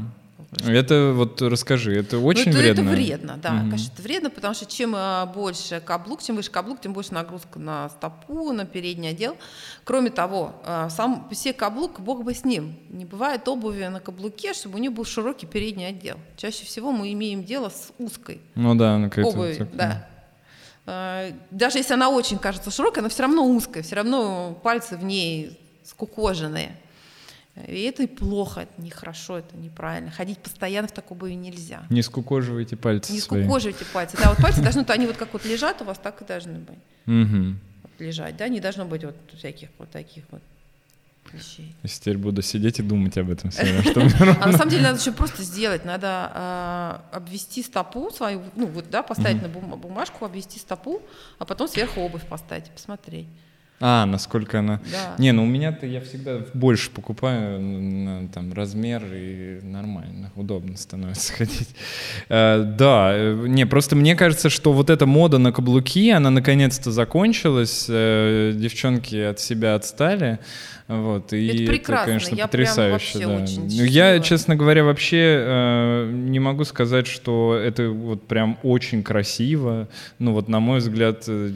A: Это вот расскажи, это ну, очень ну, это, вредно.
B: Это вредно, да, угу. конечно, это вредно, потому что чем а, больше каблук, чем выше каблук, тем больше нагрузка на стопу, на передний отдел. Кроме того, а, сам все каблук, бог бы с ним, не бывает обуви на каблуке, чтобы у него был широкий передний отдел. Чаще всего мы имеем дело с узкой
A: ну, да,
B: обувью, да. А, даже если она очень кажется широкой, она все равно узкая, все равно пальцы в ней скукоженные. И это и плохо, это нехорошо, это неправильно. Ходить постоянно в такой обуви нельзя.
A: Не скукоживайте пальцы
B: Не
A: свои.
B: скукоживайте пальцы. Да, вот пальцы должны, они вот как вот лежат у вас, так и должны быть. Угу. Вот лежать, да, не должно быть вот всяких вот таких вот вещей.
A: Я теперь буду сидеть и думать об этом все *laughs*
B: А на самом деле надо еще просто сделать, надо а, обвести стопу свою, ну вот, да, поставить на бумажку, обвести стопу, а потом сверху обувь поставить и посмотреть.
A: А, насколько она... Да. Не, ну у меня-то я всегда больше покупаю на там, размер и нормально, удобно становится *laughs* ходить. Uh, да, э, не, просто мне кажется, что вот эта мода на каблуки, она наконец-то закончилась, uh, девчонки от себя отстали. Вот, и
B: это прекрасно, это, конечно, я потрясающе. Прям да. очень ну,
A: я, честно говоря, вообще э, не могу сказать, что это вот прям очень красиво. Ну вот, на мой взгляд, э,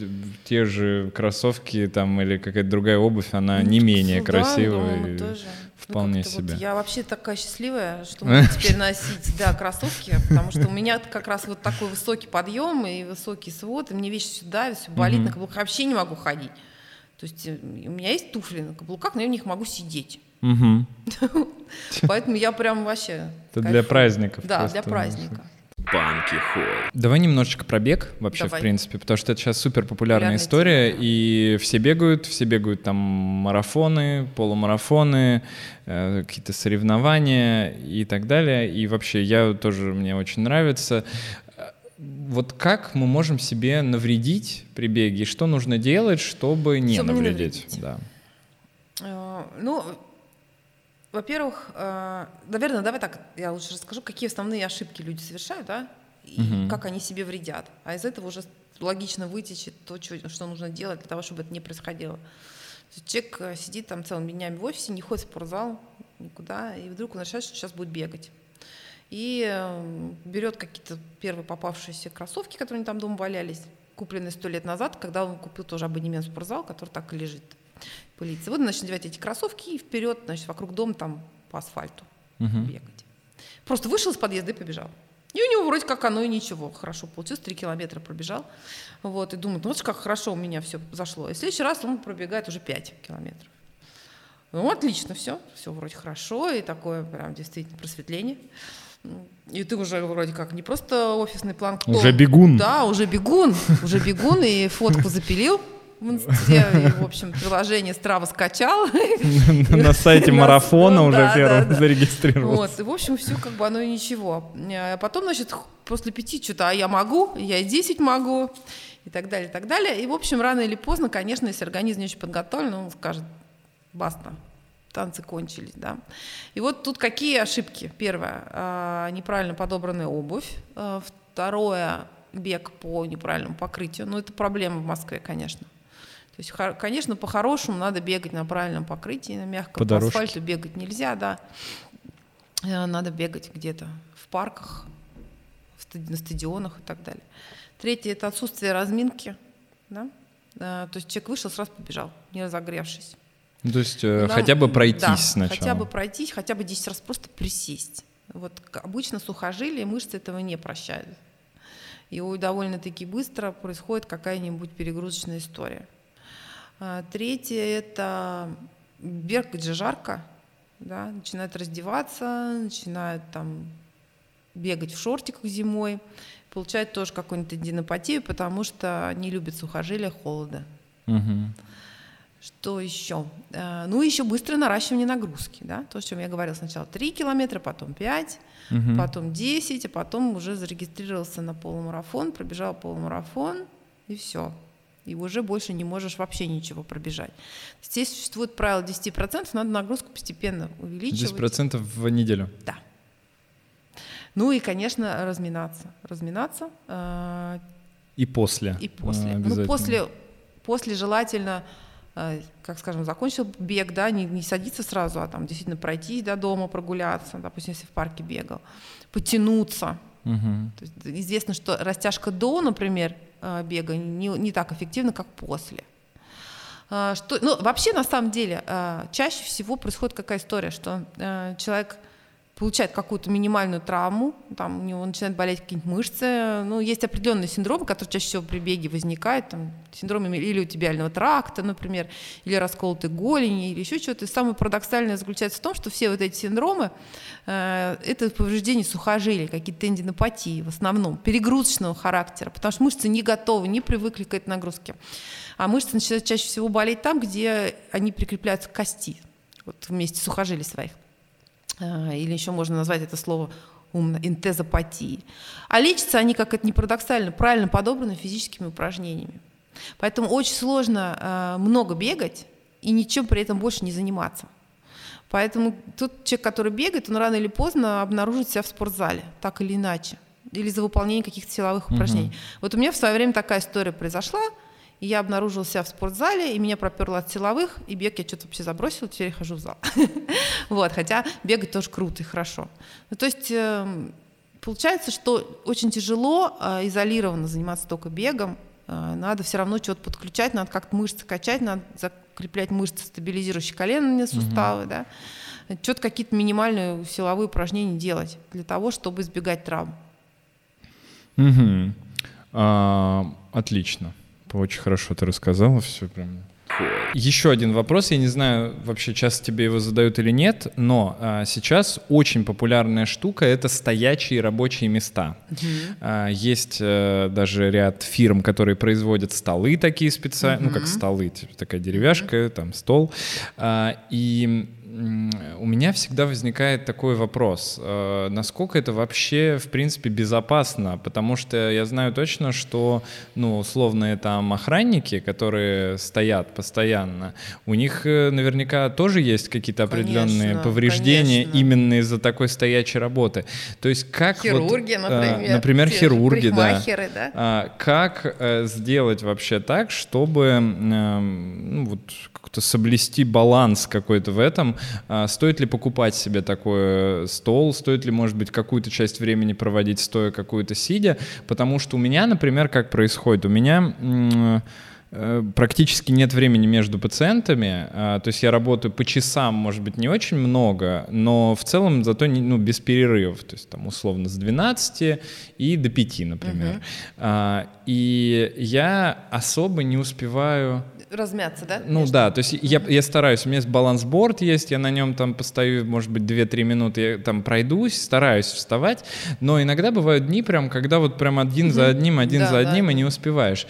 A: те же кроссовки там или какая-то другая обувь, она ну, не менее да, красивая.
B: Ну, тоже.
A: Вполне ну, себе.
B: Вот я вообще такая счастливая, что *laughs* могу теперь носить, да, кроссовки, потому что у меня как раз вот такой высокий подъем и высокий свод, и мне вещи сюда, все болит, на каблуках вообще не могу ходить. То есть э, у меня есть туфли на каблуках, но я в них могу сидеть. Угу. *laughs* Поэтому я прям вообще...
A: Это для праздников.
B: Да, для праздника.
A: Банки Холл. Давай немножечко про бег вообще, Давай. в принципе, потому что это сейчас супер популярная история, тема. и все бегают, все бегают там марафоны, полумарафоны, э, какие-то соревнования и так далее. И вообще я тоже, мне очень нравится вот как мы можем себе навредить при беге? Что нужно делать, чтобы не чтобы навредить? Не навредить. Да.
B: Uh, ну, во-первых, uh, наверное, давай так, я лучше расскажу, какие основные ошибки люди совершают, да, и uh-huh. как они себе вредят. А из этого уже логично вытечет то, что, что нужно делать для того, чтобы это не происходило. Человек э, сидит там целыми днями в офисе, не ходит в спортзал, никуда, и вдруг он решает, что сейчас будет бегать. И э, берет какие-то первые попавшиеся кроссовки, которые у него там дома валялись, купленные сто лет назад, когда он купил тоже абонемент в спортзал, который так и лежит, пылится. Вот, значит, надевать эти кроссовки и вперед, значит, вокруг дома там по асфальту угу. бегать. Просто вышел из подъезда и побежал. И у него вроде как оно и ничего, хорошо получилось, три километра пробежал. Вот, и думает, ну вот как хорошо у меня все зашло. И в следующий раз он пробегает уже 5 километров. Ну, отлично, все, все вроде хорошо, и такое прям действительно просветление. И ты уже вроде как не просто офисный план.
A: Кто, уже бегун.
B: Да, уже бегун, уже бегун, и фотку запилил в инсте, и, в общем, приложение Страва скачал.
A: На сайте марафона уже первым зарегистрировался.
B: Вот, и, в общем, все как бы оно и ничего. А потом, значит, после пяти что-то, а я могу, я и 10 могу, и так далее, и так далее. И, в общем, рано или поздно, конечно, если организм не очень подготовлен, он скажет, баста, танцы кончились, да. И вот тут какие ошибки? Первое, а, неправильно подобранная обувь. А, второе, бег по неправильному покрытию. Ну, это проблема в Москве, конечно. То есть, конечно, по-хорошему надо бегать на правильном покрытии, на мягком. По, по асфальту бегать нельзя, да. Э, надо бегать где-то в парках, на стадионах и так далее. Третье – это отсутствие разминки. Да? То есть человек вышел, сразу побежал, не разогревшись.
A: Ну, то есть э, Нам, хотя бы пройтись да, сначала.
B: хотя бы пройтись, хотя бы 10 раз просто присесть. Вот обычно сухожилия, мышцы этого не прощают. И довольно-таки быстро происходит какая-нибудь перегрузочная история. А, третье – это бегать же жарко, да, начинают раздеваться, начинают там бегать в шортиках зимой, получают тоже какую-нибудь эндинопатию, потому что не любят сухожилия холода. Угу. Что еще? А, ну, еще быстрое наращивание нагрузки, да, то, о чем я говорила сначала 3 километра, потом 5, угу. потом 10, а потом уже зарегистрировался на полумарафон, пробежал полумарафон, и все и уже больше не можешь вообще ничего пробежать. Здесь существует правило 10%, надо нагрузку постепенно увеличивать.
A: 10% в неделю?
B: Да. Ну и, конечно, разминаться. Разминаться. Э,
A: и после.
B: И после. Ну, после, после желательно, э, как скажем, закончил бег, да, не, не садиться сразу, а там действительно пройти до дома, прогуляться, допустим, если в парке бегал, потянуться. Угу. То есть известно, что растяжка до, например, Э, бега не, не так эффективно, как после. Э, что, ну, вообще, на самом деле, э, чаще всего происходит какая история, что человек получает какую-то минимальную травму, там у него начинают болеть какие-нибудь мышцы. Ну, есть определенные синдромы, которые чаще всего при беге возникают, там, синдром или у тибиального тракта, например, или расколотой голени, или еще что-то. И самое парадоксальное заключается в том, что все вот эти синдромы э, это повреждение сухожилий, какие-то тендинопатии в основном, перегрузочного характера, потому что мышцы не готовы, не привыкли к этой нагрузке. А мышцы начинают чаще всего болеть там, где они прикрепляются к кости, вот вместе сухожилий своих. А, или еще можно назвать это слово умно, интезопатии. А лечатся они, как это не парадоксально, правильно подобраны физическими упражнениями. Поэтому очень сложно э, много бегать и ничем при этом больше не заниматься. Поэтому тот человек, который бегает, он рано или поздно обнаружит себя в спортзале, так или иначе, или за выполнение каких-то силовых упражнений. Угу. Вот у меня в свое время такая история произошла. И я обнаружила себя в спортзале, и меня проперло от силовых, и бег я что-то вообще забросила, теперь я хожу в зал. *laughs* Вот, хотя бегать тоже круто и хорошо. Ну, то есть эм, получается, что очень тяжело э, изолированно заниматься только бегом, э, надо все равно что-то подключать, надо как-то мышцы качать, надо закреплять мышцы, стабилизирующие коленные суставы, да, что-то какие-то минимальные силовые упражнения делать для того, чтобы избегать травм.
A: Угу. А, отлично. Очень хорошо ты рассказала, все прям. Еще один вопрос, я не знаю, вообще часто тебе его задают или нет, но а, сейчас очень популярная штука — это стоячие рабочие места. Uh-huh. А, есть а, даже ряд фирм, которые производят столы такие специальные, uh-huh. ну как столы, типа такая деревяшка, uh-huh. там стол. А, и у меня всегда возникает такой вопрос, э, насколько это вообще, в принципе, безопасно, потому что я знаю точно, что, ну, условные там охранники, которые стоят постоянно, у них э, наверняка тоже есть какие-то определенные конечно, повреждения конечно. именно из-за такой стоячей работы. То есть как
B: хирурги,
A: вот,
B: э, например,
A: например, хирурги, да.
B: да.
A: А, как сделать вообще так, чтобы, ну, вот как-то соблюсти баланс какой-то в этом. А, стоит ли покупать себе такой стол, стоит ли, может быть, какую-то часть времени проводить стоя, какую-то сидя, потому что у меня, например, как происходит, у меня Э, практически нет времени между пациентами, а, то есть я работаю по часам, может быть, не очень много, но в целом зато не, ну, без перерывов, то есть там условно с 12 и до 5, например. Uh-huh. И я особо не успеваю
B: размяться, да?
A: Ну Между? да, то есть я, я стараюсь, у меня есть балансборд есть, я на нем там постою, может быть, 2-3 минуты, я там пройдусь, стараюсь вставать, но иногда бывают дни прям, когда вот прям один за одним, один да, за одним, да. и не успеваешь.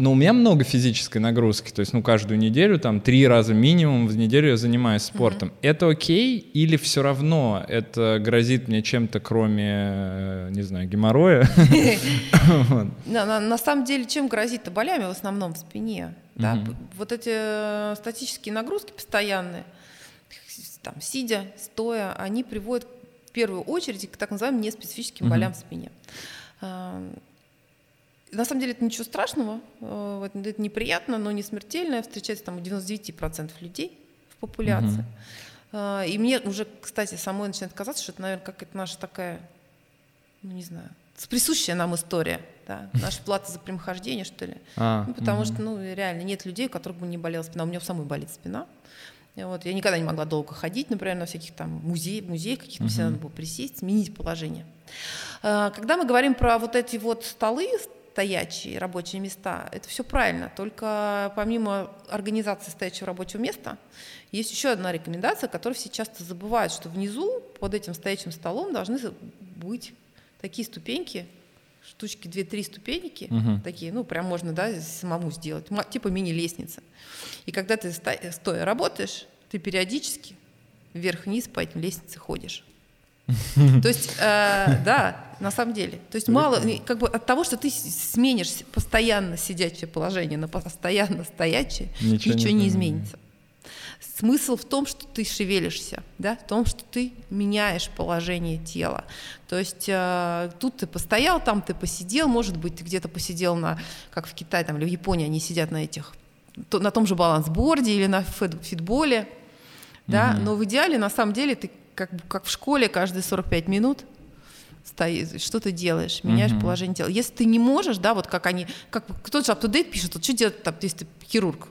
A: Но у меня много физической нагрузки, то есть, ну, каждую неделю, там, три раза минимум в неделю я занимаюсь спортом. Mm-hmm. Это окей или все равно это грозит мне чем-то, кроме, э, не знаю, геморроя? *laughs*
B: На самом деле, чем грозит-то? Болями в основном в спине. Вот эти э, статические нагрузки постоянные, там, сидя, стоя, они приводят в первую очередь к так называемым неспецифическим болям в спине на самом деле это ничего страшного, э, это неприятно, но не смертельно. Встречается там у 99% людей в популяции. Угу. И мне уже, кстати, самой начинает казаться, что это, наверное, какая-то наша такая, ну не знаю, присущая нам история, да, наша *laughs* плата за прямохождение, что ли. А, ну, потому угу. что, ну, реально нет людей, у которых бы не болела спина. У меня самой болит спина. Вот, я никогда не могла долго ходить, например, на всяких там музеях, музеях каких-то, uh-huh. всегда надо было присесть, сменить положение. А, когда мы говорим про вот эти вот столы, стоячие рабочие места. Это все правильно. Только помимо организации стоячего рабочего места, есть еще одна рекомендация, которую все часто забывают, что внизу под этим стоячим столом должны быть такие ступеньки, штучки две-три ступеньки, угу. такие, ну, прям можно, да, самому сделать, типа мини-лестница. И когда ты стоя работаешь, ты периодически вверх-вниз по этим лестницам ходишь. *laughs* То есть, э, да, на самом деле. То есть мало, как бы от того, что ты сменишь постоянно сидячее положение на постоянно стоячее, ничего, ничего не, не изменится. Смысл в том, что ты шевелишься, да, в том, что ты меняешь положение тела. То есть э, тут ты постоял, там ты посидел, может быть, ты где-то посидел на, как в Китае там, или в Японии, они сидят на этих, то, на том же балансборде или на фитболе, да, угу. но в идеале на самом деле ты как, как в школе каждые 45 минут стоит, что ты делаешь, меняешь uh-huh. положение тела. Если ты не можешь, да, вот как они, как кто-то же up пишет, вот что делать, там, если ты хирург,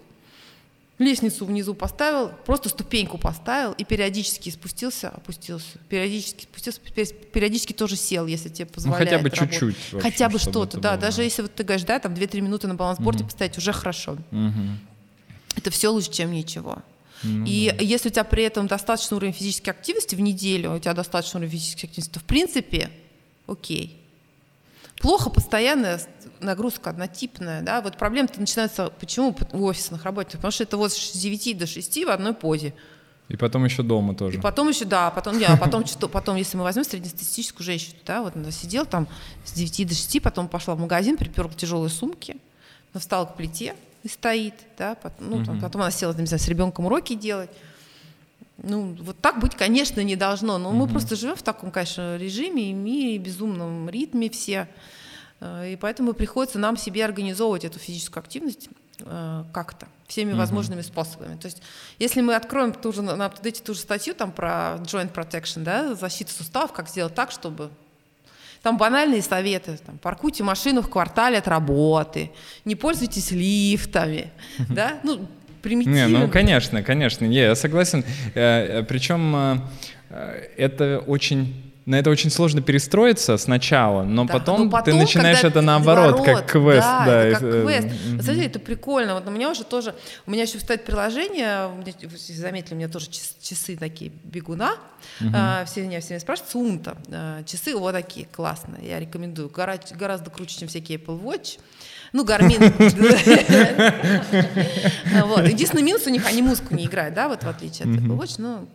B: лестницу внизу поставил, просто ступеньку поставил и периодически спустился, опустился, периодически спустился, периодически тоже сел, если тебе позволяет.
A: Ну, хотя бы чуть-чуть.
B: Хотя бы что-то, да. Было. Даже если вот ты говоришь, да, там 2-3 минуты на балансборде угу. поставить, уже хорошо. Угу. Это все лучше, чем ничего. Ну, и да. если у тебя при этом достаточный уровень физической активности в неделю, у тебя достаточный уровень физической активности, то в принципе окей. Плохо постоянная нагрузка однотипная, да, вот проблема-то начинается, почему у офисных работников, потому что это вот с 9 до 6 в одной позе.
A: И потом еще дома тоже.
B: И потом еще, да, потом, я, *laughs* потом, что, потом, если мы возьмем среднестатистическую женщину, да, вот она сидела там с 9 до 6, потом пошла в магазин, приперла тяжелые сумки, встала к плите, стоит, да, потом, ну, там, потом она села, не знаю, с ребенком уроки делать. Ну, вот так быть, конечно, не должно, но мы просто живем в таком, конечно, режиме, мире, безумном ритме все, э, и поэтому приходится нам себе организовывать эту физическую активность э, как-то всеми возможными способами. То есть, если мы откроем ту же, на апдейте ту же статью там про joint protection, да, защиту суставов, как сделать так, чтобы там банальные советы. Там, паркуйте машину в квартале от работы, не пользуйтесь лифтами. Да? Ну, примитивно.
A: Не, ну, конечно, конечно. Я согласен. Э, Причем э, это очень на это очень сложно перестроиться сначала, но да, потом, ну, потом ты начинаешь это наоборот, как квест. Да,
B: да это как квест. Mm-hmm. Смотрите, это прикольно. Вот у меня уже тоже, у меня еще стоит приложение, вы заметили, у меня тоже часы такие бегуна, mm-hmm. а, все меня все спрашивают, Сунта, а, часы вот такие классные, я рекомендую, гора, гораздо круче, чем всякие Apple Watch. Ну, Гармин. *laughs* Единственный минус у них, они музыку не играют, да, вот в отличие от Apple Watch, но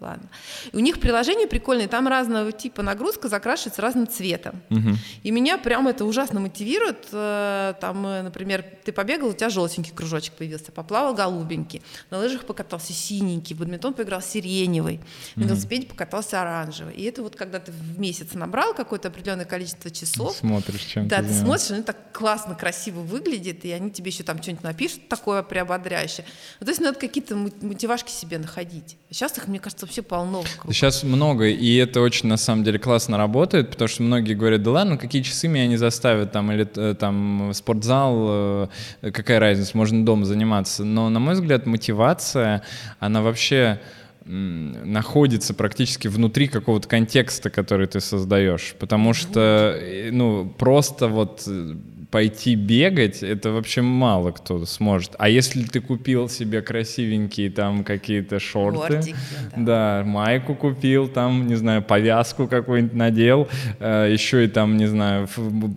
B: ладно. И у них приложение прикольное, там разного типа нагрузка закрашивается разным цветом. Угу. И меня прям это ужасно мотивирует. Э, там, э, например, ты побегал, у тебя желтенький кружочек появился, поплавал голубенький, на лыжах покатался синенький, в бадминтон поиграл сиреневый, на велосипеде покатался оранжевый. И это вот когда ты в месяц набрал какое-то определенное количество часов.
A: Смотришь, чем
B: Да, ты, ты смотришь, они так классно, красиво выглядит, и они тебе еще там что-нибудь напишут такое приободряющее. Ну, то есть надо какие-то мотивашки себе находить. Сейчас их, мне кажется, вообще полно.
A: Вокруг. Сейчас много, и это очень, на самом деле, классно работает, потому что многие говорят, да ладно, какие часы меня не заставят, там, или э, там спортзал, э, какая разница, можно дома заниматься. Но, на мой взгляд, мотивация, она вообще находится практически внутри какого-то контекста, который ты создаешь. Потому что, э, ну, просто вот пойти бегать, это вообще мало кто сможет. А если ты купил себе красивенькие там какие-то шорты, Бортики, да. да, майку купил, там, не знаю, повязку какую-нибудь надел, э, еще и там, не знаю,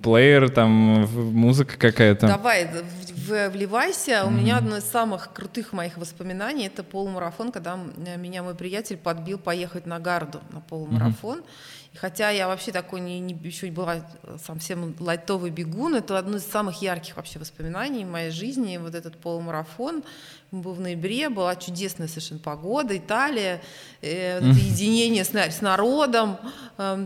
A: плеер, там музыка какая-то.
B: Давай, вливайся. Mm-hmm. У меня одно из самых крутых моих воспоминаний это полумарафон, когда меня мой приятель подбил поехать на гарду на полумарафон. Mm-hmm. И хотя я вообще такой не, не еще была совсем лайтовый бегун, это одно из самых ярких вообще воспоминаний в моей жизни. Вот этот полумарафон был в ноябре, была чудесная совершенно погода, Италия, э, единение с, с народом, э,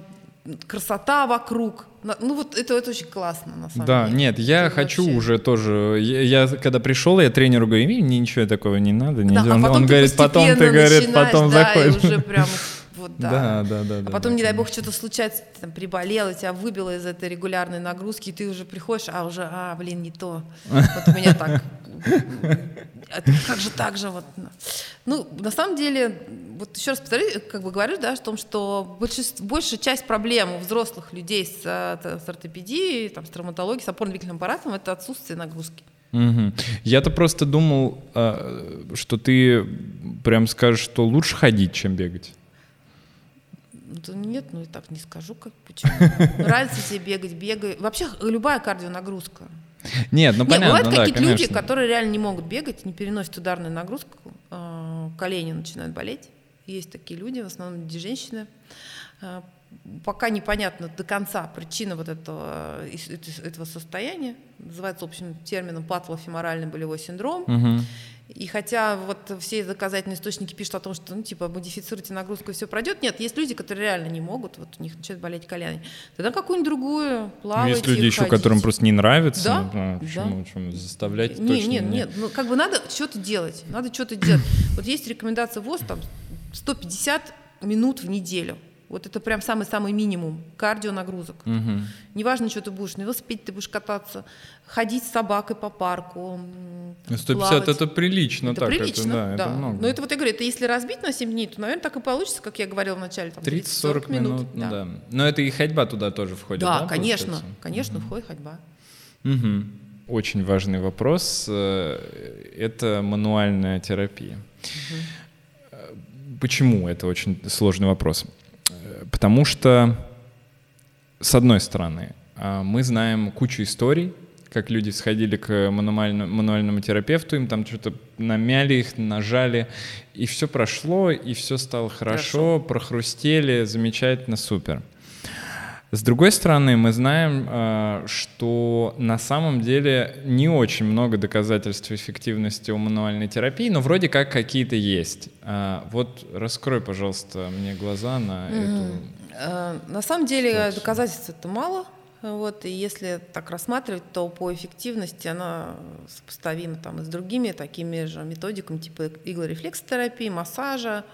B: красота вокруг. Ну вот это, это очень классно, на самом
A: да,
B: деле.
A: Да, нет, я это хочу вообще... уже тоже. Я, я когда пришел, я тренеру говорю, мне ничего такого не надо. Не да, а он говорит, потом ты, говорит, потом да, заходишь.
B: И уже прям *laughs* вот да. Да, да, да. А потом, да, не дай бог, что-то случается, ты там приболел, тебя выбило из этой регулярной нагрузки, и ты уже приходишь, а уже, а, блин, не то. Вот у меня так. Как же так же вот. Ну, на самом деле, вот еще раз повторю, как бы говорю, да, о том, что большая часть проблем у взрослых людей с, с ортопедией, там, с травматологией, с опорно-двигательным аппаратом, это отсутствие нагрузки.
A: Угу. Я-то просто думал, а, что ты прям скажешь, что лучше ходить, чем бегать.
B: Да нет, ну и так не скажу, как почему. *laughs* Нравится тебе бегать, бегай. Вообще любая кардионагрузка.
A: Нет, ну понятно.
B: Бывают
A: ну,
B: какие-то
A: да,
B: люди, которые реально не могут бегать, не переносят ударную нагрузку, а, колени начинают болеть. Есть такие люди, в основном женщины. А, пока непонятно до конца причина вот этого, этого состояния. Называется общим термином патлофеморальный болевой синдром. Угу. И хотя вот все доказательные источники пишут о том, что, ну, типа, модифицируйте нагрузку, и все пройдет. Нет, есть люди, которые реально не могут, вот у них начинают болеть колени. Тогда какую-нибудь другую плавать.
A: Есть люди еще, которым просто не нравится.
B: Да,
A: ну,
B: да.
A: Почему, почему заставлять?
B: Не, точно нет, нет, нет. Ну, как бы надо что-то делать. Надо что-то делать. Вот есть рекомендация ВОЗ, там, 150 минут в неделю. Вот это прям самый-самый минимум кардио нагрузок. Угу. Неважно, что ты будешь, на велосипеде ты будешь кататься, ходить с собакой по парку,
A: 150 плавать. это прилично.
B: Это
A: так,
B: прилично,
A: это, да,
B: да.
A: Это много.
B: Но это вот я говорю, это если разбить на 7 дней, то, наверное, так и получится, как я говорила в начале, 30-40 минут. минут
A: да. да. Но это и ходьба туда тоже входит,
B: да?
A: Да,
B: конечно, получается? конечно, угу. входит ходьба.
A: Угу. Очень важный вопрос. Э, это мануальная терапия. Угу. Почему это очень сложный вопрос? Потому что, с одной стороны, а, мы знаем кучу историй, как люди сходили к мануальному, мануальному терапевту, им там что-то намяли их, нажали, и все прошло, и все стало хорошо, хорошо. прохрустели, замечательно, супер. С другой стороны, мы знаем, а, что на самом деле не очень много доказательств эффективности у мануальной терапии, но вроде как какие-то есть. А, вот раскрой, пожалуйста, мне глаза на mm-hmm. эту.
B: Э, на самом деле доказательств это мало. Вот, и если так рассматривать, то по эффективности она сопоставима там, и с другими такими же методиками, типа иглорефлексотерапии, массажа,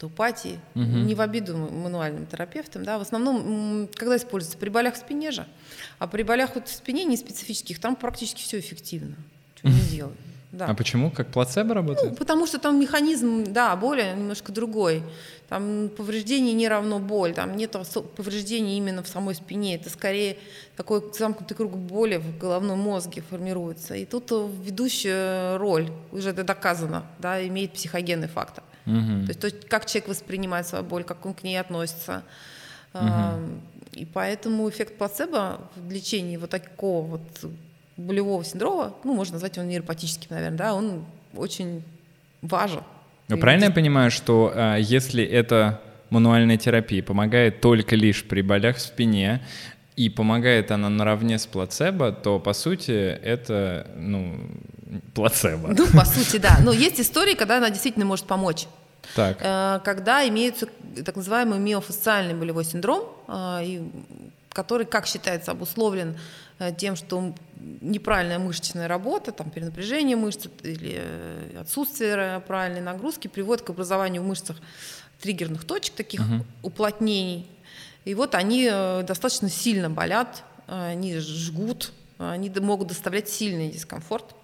B: остеопатии, угу. не в обиду мануальным терапевтам, да, в основном, когда используется при болях в спине же, а при болях вот в спине не специфических, там практически все эффективно, что не делают.
A: Да. А почему? Как плацебо работает?
B: Ну, потому что там механизм, да, боли немножко другой. Там повреждение не равно боль, там нет повреждений именно в самой спине. Это скорее такой замкнутый круг боли в головном мозге формируется. И тут ведущая роль, уже это доказано, да, имеет психогенный фактор. Угу. То, есть, то есть как человек воспринимает свою боль, как он к ней относится. Угу. И поэтому эффект плацебо в лечении вот такого вот болевого синдрома, ну, можно назвать его нейропатическим, наверное, да, он очень важен.
A: Но правильно я понимаю, что а, если это мануальная терапия помогает только лишь при болях в спине, и помогает она наравне с плацебо, то по сути это ну, плацебо.
B: Ну, по сути, да. Но есть истории, когда она действительно может помочь.
A: Так.
B: Э, когда имеется так называемый миофасциальный болевой синдром, э, который, как считается, обусловлен э, тем, что неправильная мышечная работа, там, перенапряжение мышц или отсутствие правильной нагрузки приводит к образованию в мышцах триггерных точек, таких угу. уплотнений. И вот они достаточно сильно болят, они жгут, они могут доставлять сильный дискомфорт,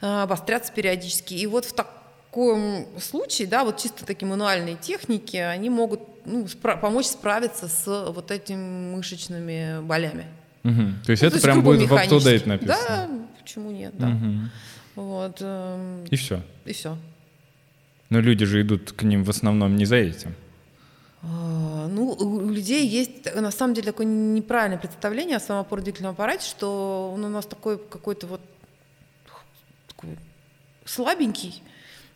B: обостряться периодически. И вот в так коем случае, да, вот чисто такие мануальные техники, они могут ну, спра- помочь справиться с вот этими мышечными болями.
A: Угу. То есть ну, это то прям будет в up написано?
B: Да, почему нет, да. Угу. Вот,
A: э, и все?
B: И все.
A: Но люди же идут к ним в основном не за этим.
B: А, ну, у людей есть на самом деле такое неправильное представление о самом опорно аппарате, что он у нас такой какой-то вот такой слабенький,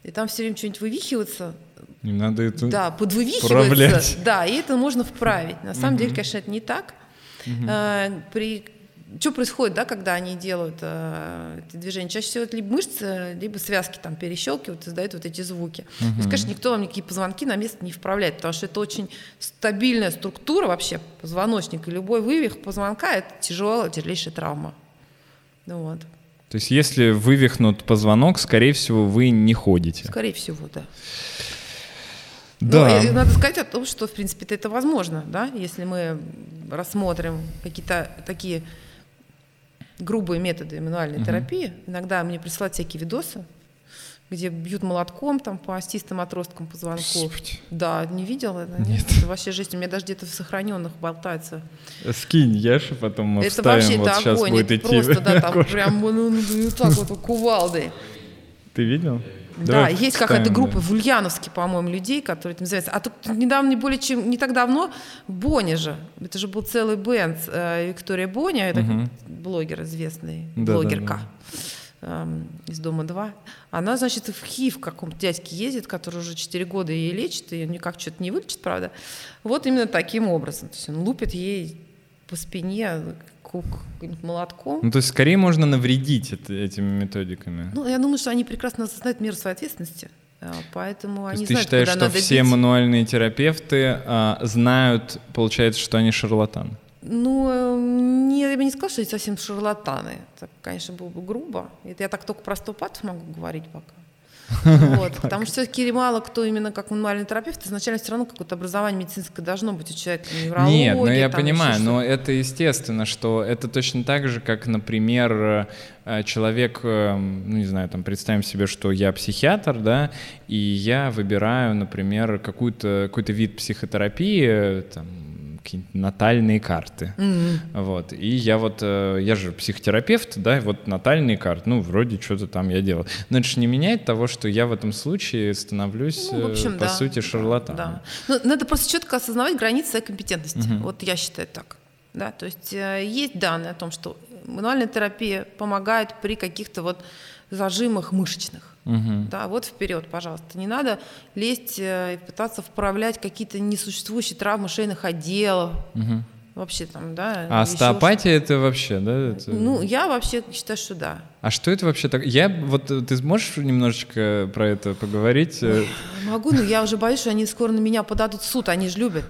B: и там все время что-нибудь вывихивается.
A: Не надо это
B: Да, подвывихивается. Да, и это можно вправить. На самом угу. деле, конечно, это не так. Угу. А, при что происходит, да, когда они делают э, эти движения? Чаще всего это либо мышцы, либо связки там перещелкивают, издают вот эти звуки. Uh-huh. То есть, конечно, никто вам никакие позвонки на место не вправляет, потому что это очень стабильная структура вообще позвоночника. Любой вывих позвонка – это тяжелая, тяжелейшая травма. Ну, вот.
A: То есть если вывихнут позвонок, скорее всего, вы не ходите.
B: Скорее всего, да.
A: Да.
B: Ну, надо сказать о том, что, в принципе, это возможно, да, если мы рассмотрим какие-то такие грубые методы мануальной угу. терапии. Иногда мне присылают всякие видосы, где бьют молотком там по остистым отросткам позвонков. Господи. Да, не видел это?
A: Нет.
B: Это вообще жесть. У меня даже где-то в сохраненных болтается.
A: Скинь Яши, потом мы
B: Это вообще
A: вот
B: это огонь.
A: будет
B: это идти просто, да, там прям ну, ну, ну, вот так вот кувалдой.
A: Ты видел?
B: Да, Давай есть какая-то группа в Ульяновске, по-моему, людей, которые этим занимаются. А тут недавно, не более чем, не так давно, Боня же, это же был целый бенд, э, Виктория Боня, это угу. блогер известный, да, блогерка. Да, да из дома 2. Она, значит, в Хив каком-то дядьке ездит, который уже 4 года ей лечит, и никак что-то не вылечит, правда. Вот именно таким образом. То есть он лупит ей по спине кук молотком.
A: Ну, то есть скорее можно навредить это, этими методиками.
B: Ну, я думаю, что они прекрасно осознают меру своей ответственности. А, поэтому
A: то
B: они
A: ты
B: знают,
A: считаешь, что все
B: бить.
A: мануальные терапевты а, знают, получается, что они шарлатаны?
B: Ну, эм, не, я бы не сказала, что они совсем шарлатаны. Это, конечно, было бы грубо. Это я так только про стопатов могу говорить пока. *laughs* Вот, потому что все-таки мало кто именно как мануальный терапевт, изначально все равно какое-то образование медицинское должно быть у человека, неврология.
A: Нет, ну я понимаю, но это естественно, что это точно так же, как, например, э, человек, э, ну не знаю, там представим себе, что я психиатр, да, и я выбираю, например, какую-то, какой-то вид психотерапии, там, какие-нибудь натальные карты. Mm-hmm. Вот. И я вот, э, я же психотерапевт, да, вот натальные карты, ну, вроде что-то там я делал. Но это же не меняет того, что я в этом случае становлюсь, ну, общем, по да, сути, шарлатаном. Да,
B: да. Ну, надо просто четко осознавать границы своей компетентности. Mm-hmm. Вот я считаю так. Да, то есть э, есть данные о том, что мануальная терапия помогает при каких-то вот зажимах мышечных. Угу. Да, вот вперед, пожалуйста. Не надо лезть э, и пытаться вправлять какие-то несуществующие травмы шейных отделов. Угу. Вообще там, да.
A: А остеопатия это вообще, да? Это...
B: Ну, я вообще считаю, что да.
A: А что это вообще так? Я вот ты можешь немножечко про это поговорить?
B: Могу, но я уже боюсь, что они скоро на меня подадут в суд. Они же любят.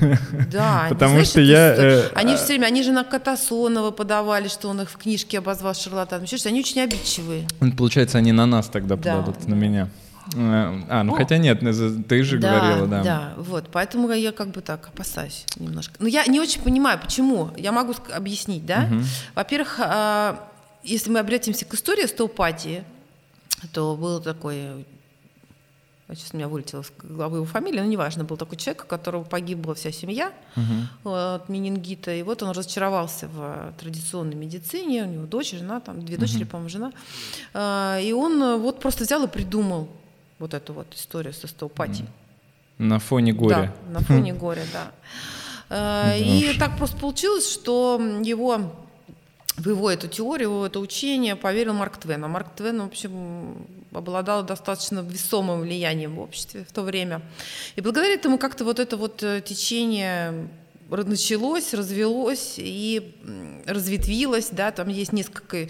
B: *laughs* Да.
A: Потому что я. Э,
B: они же все время, они же на Катасонова подавали, что он их в книжке обозвал шарлатаном. Они очень обидчивые.
A: Получается, они на нас тогда подадут, на меня. Э, а, ну О. хотя нет, ты же да, говорила, да.
B: Да, вот, поэтому я как бы так опасаюсь немножко. Но я не очень понимаю, почему. Я могу объяснить, да. Угу. Во-первых, а, если мы обратимся к истории остеопатии, то был такой сейчас у меня вылетела с головы его фамилия, но неважно, был такой человек, у которого погибла вся семья uh от менингита, и вот он разочаровался в традиционной медицине, у него дочь, жена, там две дочери, uh по-моему, жена, а, и он вот просто взял и придумал вот эту вот историю со остеопатией.
A: На фоне горя.
B: Да, на *laughs* фоне горя, да. Э, и так просто получилось, что его в его эту теорию, в это учение поверил Марк Твен. А Марк Твен, в общем, обладал достаточно весомым влиянием в обществе в то время. И благодаря этому как-то вот это вот э, течение началось, развелось и разветвилось, да, там есть несколько,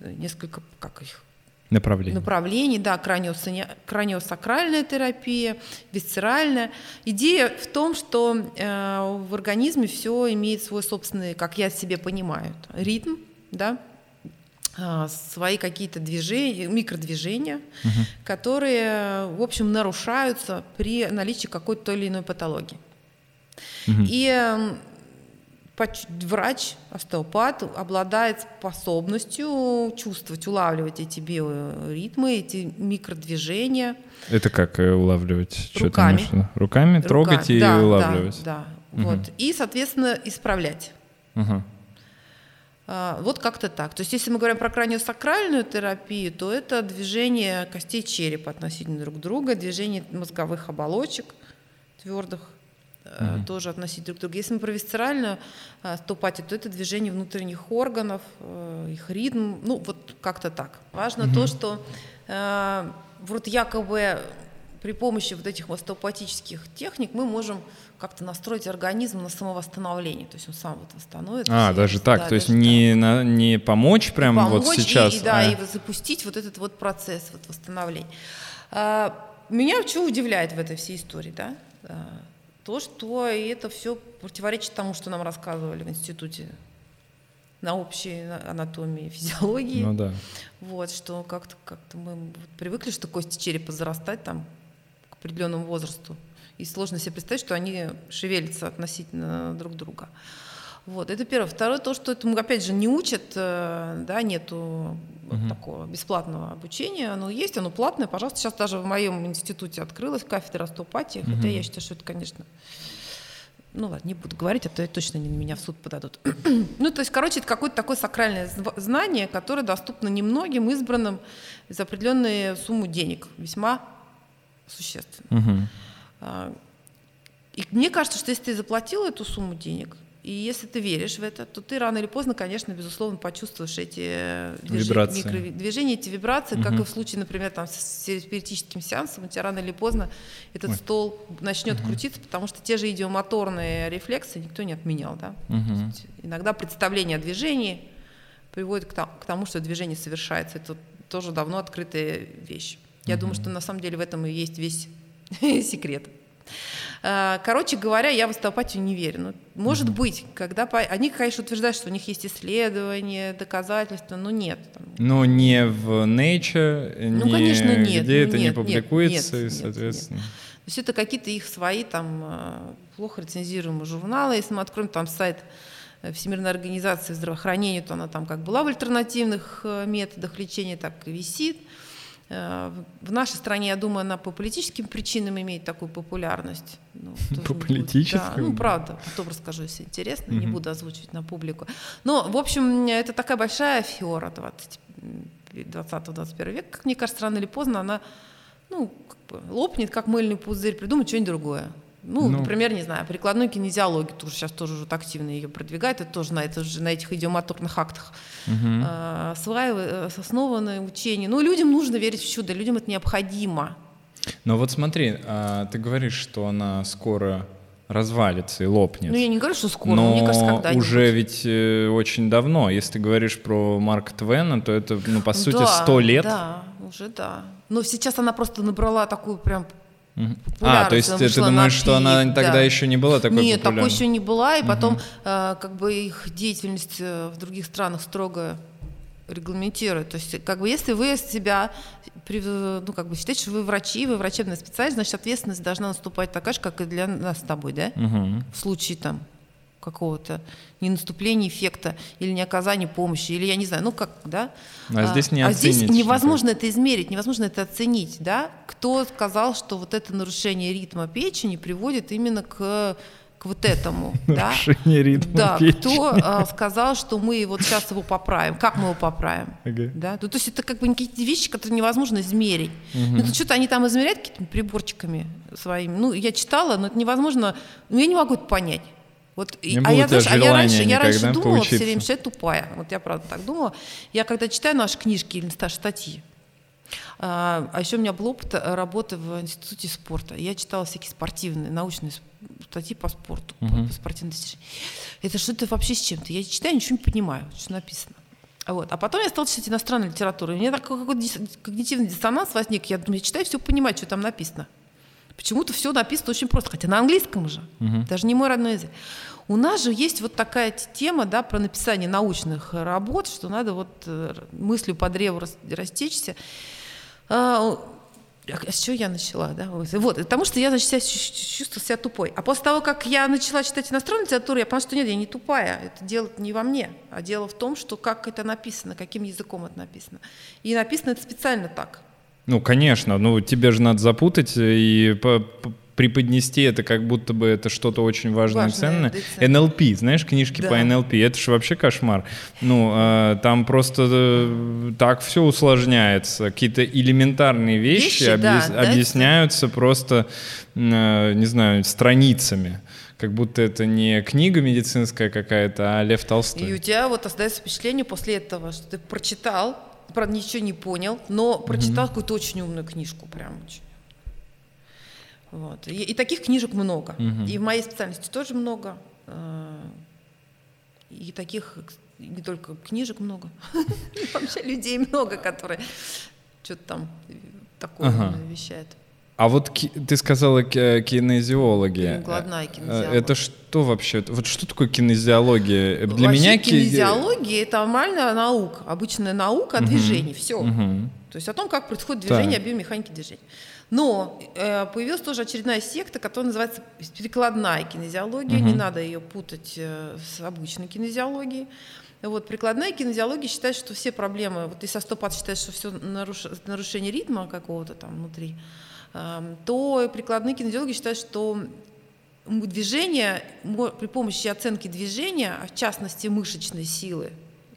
B: несколько, как их,
A: Направлений.
B: Направлений, да, краниосакральная терапия, висцеральная. Идея в том, что э, в организме все имеет свой собственный, как я себе понимаю, ритм, да, э, свои какие-то движения, микродвижения, угу. которые, в общем, нарушаются при наличии какой-то или иной патологии. Угу. И эм, врач, остеопат обладает способностью чувствовать, улавливать эти биоритмы, эти микродвижения.
A: Это как э, улавливать?
B: Руками.
A: Что Руками Рука. трогать и да, улавливать?
B: Да, да. Угу. Вот. И, соответственно, исправлять. Угу. А, вот как-то так. То есть если мы говорим про краниосакральную терапию, то это движение костей черепа относительно друг друга, движение мозговых оболочек твердых, угу. тоже относить друг к другу. Если мы про висцеральную э, стопатию, то это движение внутренних органов, э, их ритм, ну вот как-то так. Важно угу. то, что э, вот якобы при помощи вот этих остеопатических техник мы можем как-то настроить организм на самовосстановление, то есть он сам вот восстановится.
A: А, даже так, да, то есть не, так. На, не помочь прям помочь вот сейчас.
B: И, да, а... и запустить вот этот вот процесс вот восстановления. А, меня что удивляет в этой всей истории, да? То, что это все противоречит тому, что нам рассказывали в институте на общей анатомии, физиологии.
A: Ну да.
B: Вот, что как-то как мы привыкли, что кости черепа зарастать там к определенному возрасту. И сложно себе представить, что они шевелятся относительно друг друга. Вот, это первое. Второе, то, что этому, опять же, не учат, э, да, нету угу. такого бесплатного обучения. Оно есть, оно платное, пожалуйста. Сейчас даже в моем институте открылась кафедра остеопатии, угу. хотя я считаю, что это, конечно, ну ладно, не буду говорить, а то точно не на меня в суд подадут. *clears throat* ну, то есть, короче, это какое-то такое сакральное знание, которое доступно немногим избранным за определенную сумму денег, весьма существенно. Угу. И мне кажется, что если ты заплатил эту сумму денег, и если ты веришь в это, то ты рано или поздно, конечно, безусловно, почувствуешь эти
A: движения,
B: микродвижения, эти вибрации, угу. как и в случае, например, там, с спиритическим сеансом, у тебя рано или поздно этот Ой. стол начнет угу. крутиться, потому что те же идиомоторные рефлексы никто не отменял. Да? Угу. Иногда представление о движении приводит к тому, что движение совершается. Это тоже давно открытая вещь. Я угу. думаю, что на самом деле в этом и есть весь *laughs* секрет. Э, короче говоря, я в остеопатию не верю. Ну, может mm-hmm. быть, когда... Они, конечно, утверждают, что у них есть исследования, доказательства, но нет.
A: Но не в Nature, ну, не конечно, нет, где ну, это нет, не публикуется, нет, нет, соответственно... Нет, нет.
B: То есть это какие-то их свои там э, плохо рецензируемые журналы. Если мы откроем там сайт э, Всемирной организации здравоохранения, то она там как была в альтернативных методах лечения, так и висит. Э, в нашей стране, я думаю, она по политическим причинам имеет такую популярность.
A: Ну, *laughs* по политическим? Да,
B: ну, правда, потом расскажу, если интересно, угу. не буду озвучивать на публику. Но, в общем, это такая большая фиора 20-21 века. Как мне кажется, рано или поздно она ну, как бы лопнет, как мыльный пузырь, придумает что-нибудь другое. Ну, ну, например, не знаю, прикладной кинезиологии тоже сейчас тоже вот активно ее продвигает, это тоже на, это же, на этих идиомоторных актах угу. э, основаны учения. Ну, людям нужно верить в чудо, людям это необходимо.
A: Но вот смотри, а, ты говоришь, что она скоро развалится и лопнет.
B: Ну, я не говорю, что скоро,
A: но
B: мне кажется, когда
A: уже ведь э, очень давно. Если ты говоришь про Марка Твена, то это, ну, по сути, сто да, лет.
B: Да, уже да. Но сейчас она просто набрала такую прям
A: а, то есть ты, ты думаешь, что она тогда да. еще не была такой
B: Нет, такой еще не была, и потом угу. э, как бы их деятельность э, в других странах строго регламентирует. То есть, как бы, если вы себя, ну, как бы, считаете, что вы врачи, вы врачебная специальность, значит, ответственность должна наступать такая же, как и для нас с тобой, да? Угу. В случае там какого-то не наступления эффекта или не оказания помощи, или я не знаю, ну как, да?
A: А, здесь не
B: а здесь невозможно это измерить, невозможно это оценить, да? Кто сказал, что вот это нарушение ритма печени приводит именно к к вот этому, *laughs*
A: да? Нарушение ритма
B: да, печени. кто а, сказал, что мы вот сейчас его поправим, как мы его поправим, okay. да? Ну, то есть это как бы какие-то вещи, которые невозможно измерить. Uh-huh. Ну, что-то они там измеряют какими-то приборчиками своими. Ну, я читала, но это невозможно, ну, я не могу это понять. Вот,
A: Не
B: а я, знаешь, а я раньше, я раньше думала все
A: поучиться?
B: время, что я тупая. Вот я правда так думала. Я когда читаю наши книжки или ста- статьи, а, а еще у меня был опыт э, работы в институте спорта. Я читала всякие спортивные, научные статьи по спорту, по-
A: Мгм.
B: по спортивным достижениям. Это что-то вообще с чем-то. Я читаю, ничего не понимаю, что написано. Вот. А потом я стала читать иностранную литературу. И у меня такой какой-то когнитивный диссонанс возник. Я думаю, я читаю, все понимаю, что там написано. Почему-то все написано очень просто, хотя на английском же, даже не мой родной язык. У нас же есть вот такая тема, да, про написание научных э, работ, что надо вот э, мыслью по древу рас- растечься. А, а с чего я начала, да? Вот, потому что я, значит, себя чу- чу- чувствовала себя тупой. А после того, как я начала читать иностранную литературу, я поняла, что нет, я не тупая. Это дело не во мне, а дело в том, что как это написано, каким языком это написано. И написано это специально так.
A: Ну, конечно, ну тебе же надо запутать и по- по- преподнести это, как будто бы это что-то очень важное и
B: Важное,
A: ценное.
B: да.
A: НЛП, знаешь, книжки
B: Да.
A: по НЛП, это же вообще кошмар. Ну, э, там просто э, так все усложняется. Какие-то элементарные вещи,
B: Вещи, да,
A: объяс-
B: да,
A: объясняются просто, э, не знаю, страницами. Как будто это не книга медицинская какая-то, а Лев Толстой.
B: И у тебя вот остается впечатление после этого, что ты прочитал, правда, ничего не понял, но прочитал какую-то очень умную книжку, прям очень. Вот. И, и таких книжек много. И в моей специальности тоже много. э, И таких не только книжек много, *laughs* вообще людей много, которые что-то там такое вещают.
A: А вот ты сказала ки- кинезиология.
B: Главная
A: Э,
B: кинезиология.
A: Это что вообще? Вот что такое кинезиология? Для
B: Вообще
A: меня ки-
B: кинезиология это нормальная наука, обычная наука о
A: Мгм.
B: движении. Все.
A: Мгм.
B: То есть о том, как происходит движение,
A: Так.
B: о биомеханике движения. Но э, появилась тоже очередная секта, которая называется перекладная кинезиология. Не
A: Мгм.
B: надо ее путать э, с обычной кинезиологией. Вот, прикладная кинезиология считает, что все проблемы, вот если остеопат считает, что все нарушение ритма какого-то там внутри, то прикладные кинезиологи считают, что движение при помощи оценки движения, а в частности мышечной силы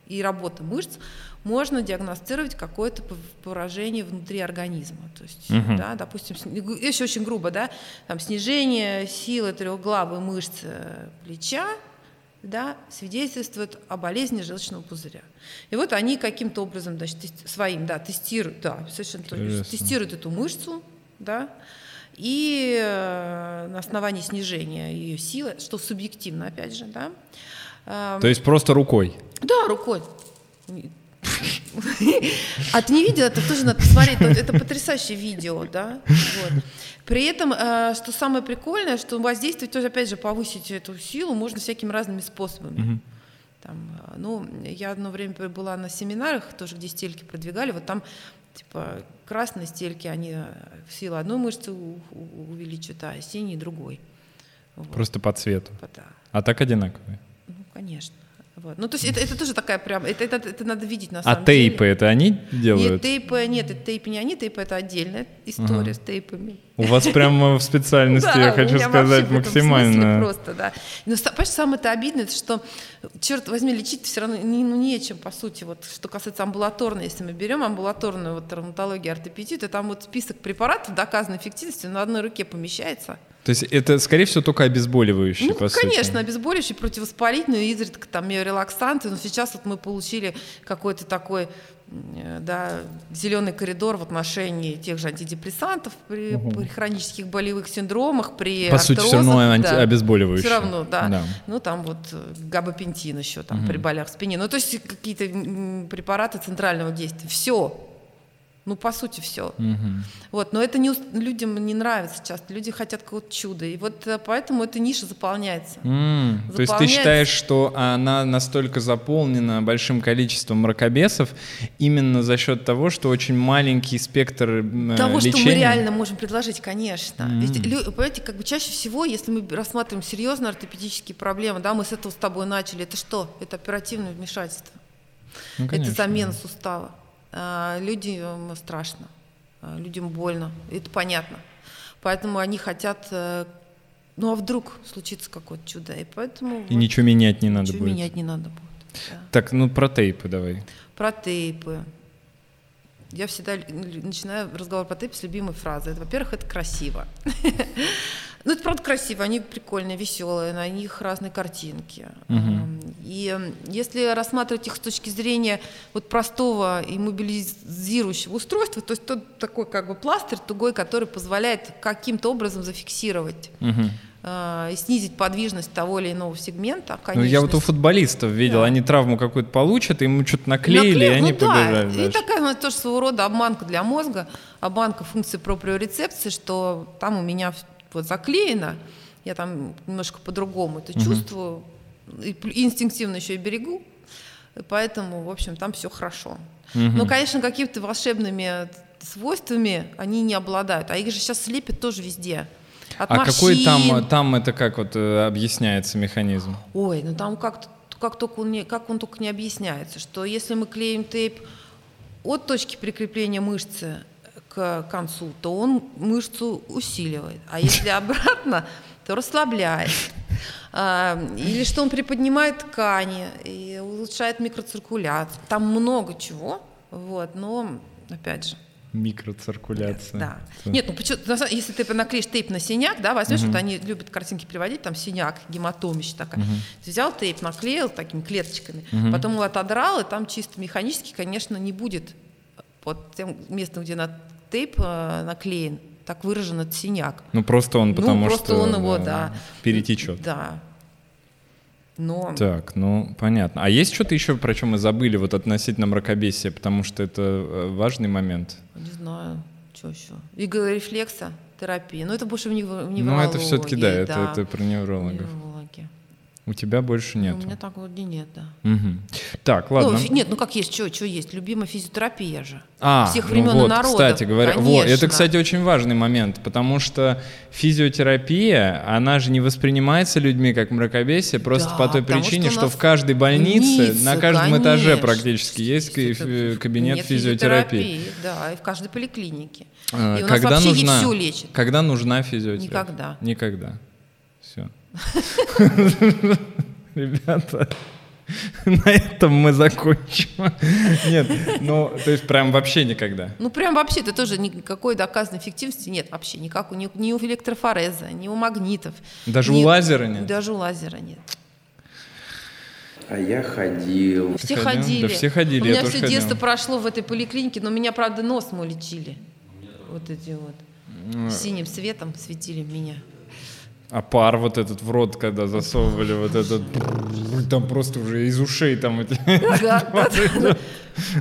B: и работы мышц, можно диагностировать какое-то поражение внутри организма. То есть,
A: Мгм.
B: да, допустим, если очень грубо, да, там снижение силы трехглавой мышцы плеча, да, свидетельствует о болезни желчного пузыря. И вот они каким-то образом, значит, своим, да, тестируют, да, совершенно точно, тестируют эту мышцу, да, и э, на основании снижения ее силы, что субъективно, опять же, да. эм,
A: То есть просто рукой.
B: да, рукой. А ты не видел? Это тоже надо посмотреть. Это, потрясающее видео, да? Вот. При этом, э, что самое прикольное, что воздействовать тоже, опять же, повысить эту силу можно всякими разными способами. Там, э, ну, я одно время была на семинарах, тоже где стельки продвигали, вот там типа красные стельки, они э, силу одной мышцы у- у- увеличивают, а синие другой. Вот.
A: Просто по цвету.
B: Да.
A: А так одинаковые.
B: Ну, конечно. Вот. Ну, то есть это, это тоже такая прям, это, это, это надо видеть на
A: А
B: самом
A: тейпы
B: деле.
A: это они
B: Нет,
A: делают?
B: тейпы, нет, это тейпы не они, тейпы это отдельная история
A: Ага.
B: с тейпами.
A: У вас прямо в специальности, я хочу сказать, максимально.
B: просто, да. Но понимаешь, самое это обидное, что, черт возьми, лечить все равно не, ну, нечем, по сути. Вот, что касается амбулаторной, если мы берем амбулаторную вот, травматологию, ортопедию, то там вот список препаратов доказанной эффективности на одной руке помещается.
A: То есть это, скорее всего, только обезболивающие,
B: Ну,
A: по сути.
B: конечно, обезболивающие, противовоспалительные, изредка там миорелаксанты, но сейчас вот мы получили какой-то такой да, зеленый коридор в отношении тех же антидепрессантов при, при хронических болевых синдромах, при
A: По сути, все равно анти-
B: да.
A: обезболивающие.
B: Все равно, да.
A: Да.
B: Ну, там вот габапентин еще там
A: Мгм.
B: при болях в спине. Ну, то есть какие-то препараты центрального действия. Все. Ну, по сути, все.
A: Мгм.
B: Вот, но это не, людям не нравится часто. Люди хотят какого-то чуда. И вот э, поэтому эта ниша заполняется.
A: М, То есть ты
B: Заполняется.
A: считаешь, что она настолько заполнена большим количеством мракобесов именно за счет того, что очень маленький спектр м,
B: Того, что мы
A: лечения?
B: реально можем предложить, конечно.
A: Мгм.
B: Ведь, понимаете, как бы чаще всего, если мы рассматриваем серьезно ортопедические проблемы, да, мы с этого с тобой начали, это что? Это оперативное вмешательство.
A: Ну,
B: это
A: конечно,
B: замена
A: да.
B: сустава. А, людям страшно, а, людям больно, это понятно. Поэтому они хотят, э, ну а вдруг случится какое-то чудо, и поэтому
A: И
B: вот
A: ничего менять не надо
B: ничего
A: будет.
B: менять не надо будет. да.
A: Так, ну про тейпы давай.
B: Про тейпы. Я всегда начинаю разговор про тейпы с любимой фразы. Во-первых, это красиво. *laughs* Ну, это правда красиво, они прикольные, веселые, на них разные картинки.
A: Мгм.
B: И если рассматривать их с точки зрения вот простого и мобилизирующего устройства, то есть тот такой как бы пластырь тугой, который позволяет каким-то образом зафиксировать э, и снизить подвижность того или иного сегмента.
A: Ну, я вот у футболистов видел,
B: Да.
A: они травму какую-то получат, им что-то наклеили,
B: Наклеил,
A: и они
B: ну да,
A: побежали
B: И
A: дальше.
B: такая ну, тоже своего рода обманка для мозга, обманка функции проприорецепции, что там у меня вот заклеено, я там немножко по-другому это чувствую, и пл- инстинктивно еще и берегу, и поэтому, в общем, там все хорошо. Но, конечно, какими-то волшебными свойствами они не обладают, а их же сейчас слепят тоже везде. От
A: А какой там, там это как вот э, объясняется механизм?
B: Ой, ну там как, как, только он не, как он только не объясняется, что если мы клеим тейп от точки прикрепления мышцы к концу, то он мышцу усиливает, а если обратно, то расслабляет. А, Или что он приподнимает ткани и улучшает микроциркуляцию. Там много чего, вот, но опять же,
A: Микроциркуляция.
B: да.
A: Это-
B: Нет, ну почему, если ты наклеишь тейп на синяк, да, возьмешь, вот они любят картинки приводить, там синяк, гематомища такая. Ты взял тейп, наклеил такими клеточками, потом его отодрал, и там чисто механически, конечно, не будет под тем местом, где на тейп э, наклеен, так выражен этот синяк.
A: Ну просто он,
B: Ну,
A: потому
B: просто
A: что
B: он его,
A: э,
B: да.
A: перетечет.
B: Да. Но
A: Так, ну понятно. А есть что-то еще, про чем мы забыли вот относительно мракобесия, потому что это э, важный момент.
B: не знаю, что еще. Иглорефлекса, терапия. Ну, это больше в невро- в
A: Ну
B: неврологии.
A: это все-таки да, это, это про неврологов.
B: Неврологи.
A: У тебя больше нет.
B: У меня так вот и нет, да.
A: Мгм. Так, ладно.
B: Ну, нет, ну как есть, что, что есть? Любимая физиотерапия же.
A: А,
B: всех
A: ну
B: времен и
A: вот,
B: народов.
A: кстати говоря, вот, это, кстати, очень важный момент, потому что физиотерапия, она же не воспринимается людьми как мракобесие просто
B: Да,
A: по той причине,
B: что
A: что, в каждой больнице,
B: больницы,
A: на каждом этаже
B: конечно.
A: практически есть кабинет физиотерапии.
B: Да, и в каждой поликлинике.
A: А,
B: и у нас
A: Когда
B: вообще
A: нужна,
B: все лечит.
A: когда нужна физиотерапия?
B: Никогда.
A: Никогда. *laughs* Ребята, на этом мы закончим. Нет, ну, то есть прям вообще никогда.
B: Ну, прям вообще, это тоже никакой доказанной эффективности нет вообще. Никак у, ни, ни у электрофореза, ни у магнитов.
A: Даже
B: ни-
A: у лазера нет?
B: Даже у лазера нет.
C: А я ходил.
B: Все
A: ходил?
B: ходили.
A: Да все ходили,
B: У
A: я
B: меня
A: тоже
B: все
A: ходил.
B: детство прошло в этой поликлинике, но меня, правда, нос мой лечили. Вот эти вот. Синим светом светили меня.
A: А пар вот этот в рот, когда засовывали вот этот, там просто уже из ушей там эти.
B: Да.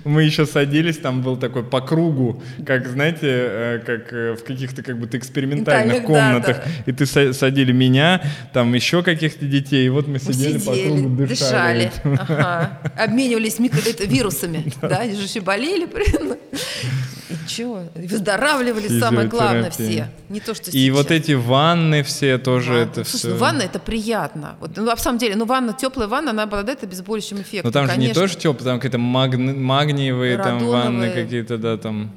A: Мы еще садились, там был такой по кругу, как, знаете, э, как э, в каких-то как будто экспериментальных комнатах. И ты са- садили меня, там еще каких-то детей, и вот мы сидели, по кругу, дышали. *laughs*
B: обменивались микро- это, вирусами, да, они же еще болели, блин. И чего? Выздоравливали, самое главное, все. Не то, что
A: И
B: сейчас.
A: вот эти ванны все тоже
B: Ванна.
A: это
B: Слушай,
A: все.
B: ну ванна это приятно. Вот, ну, на самом деле, ну ванна, теплая ванна, она обладает обезболивающим эффектом.
A: Но там же не
B: конечно.
A: тоже тепло, там какие-то магни- магниевые там ванны какие-то, да, там.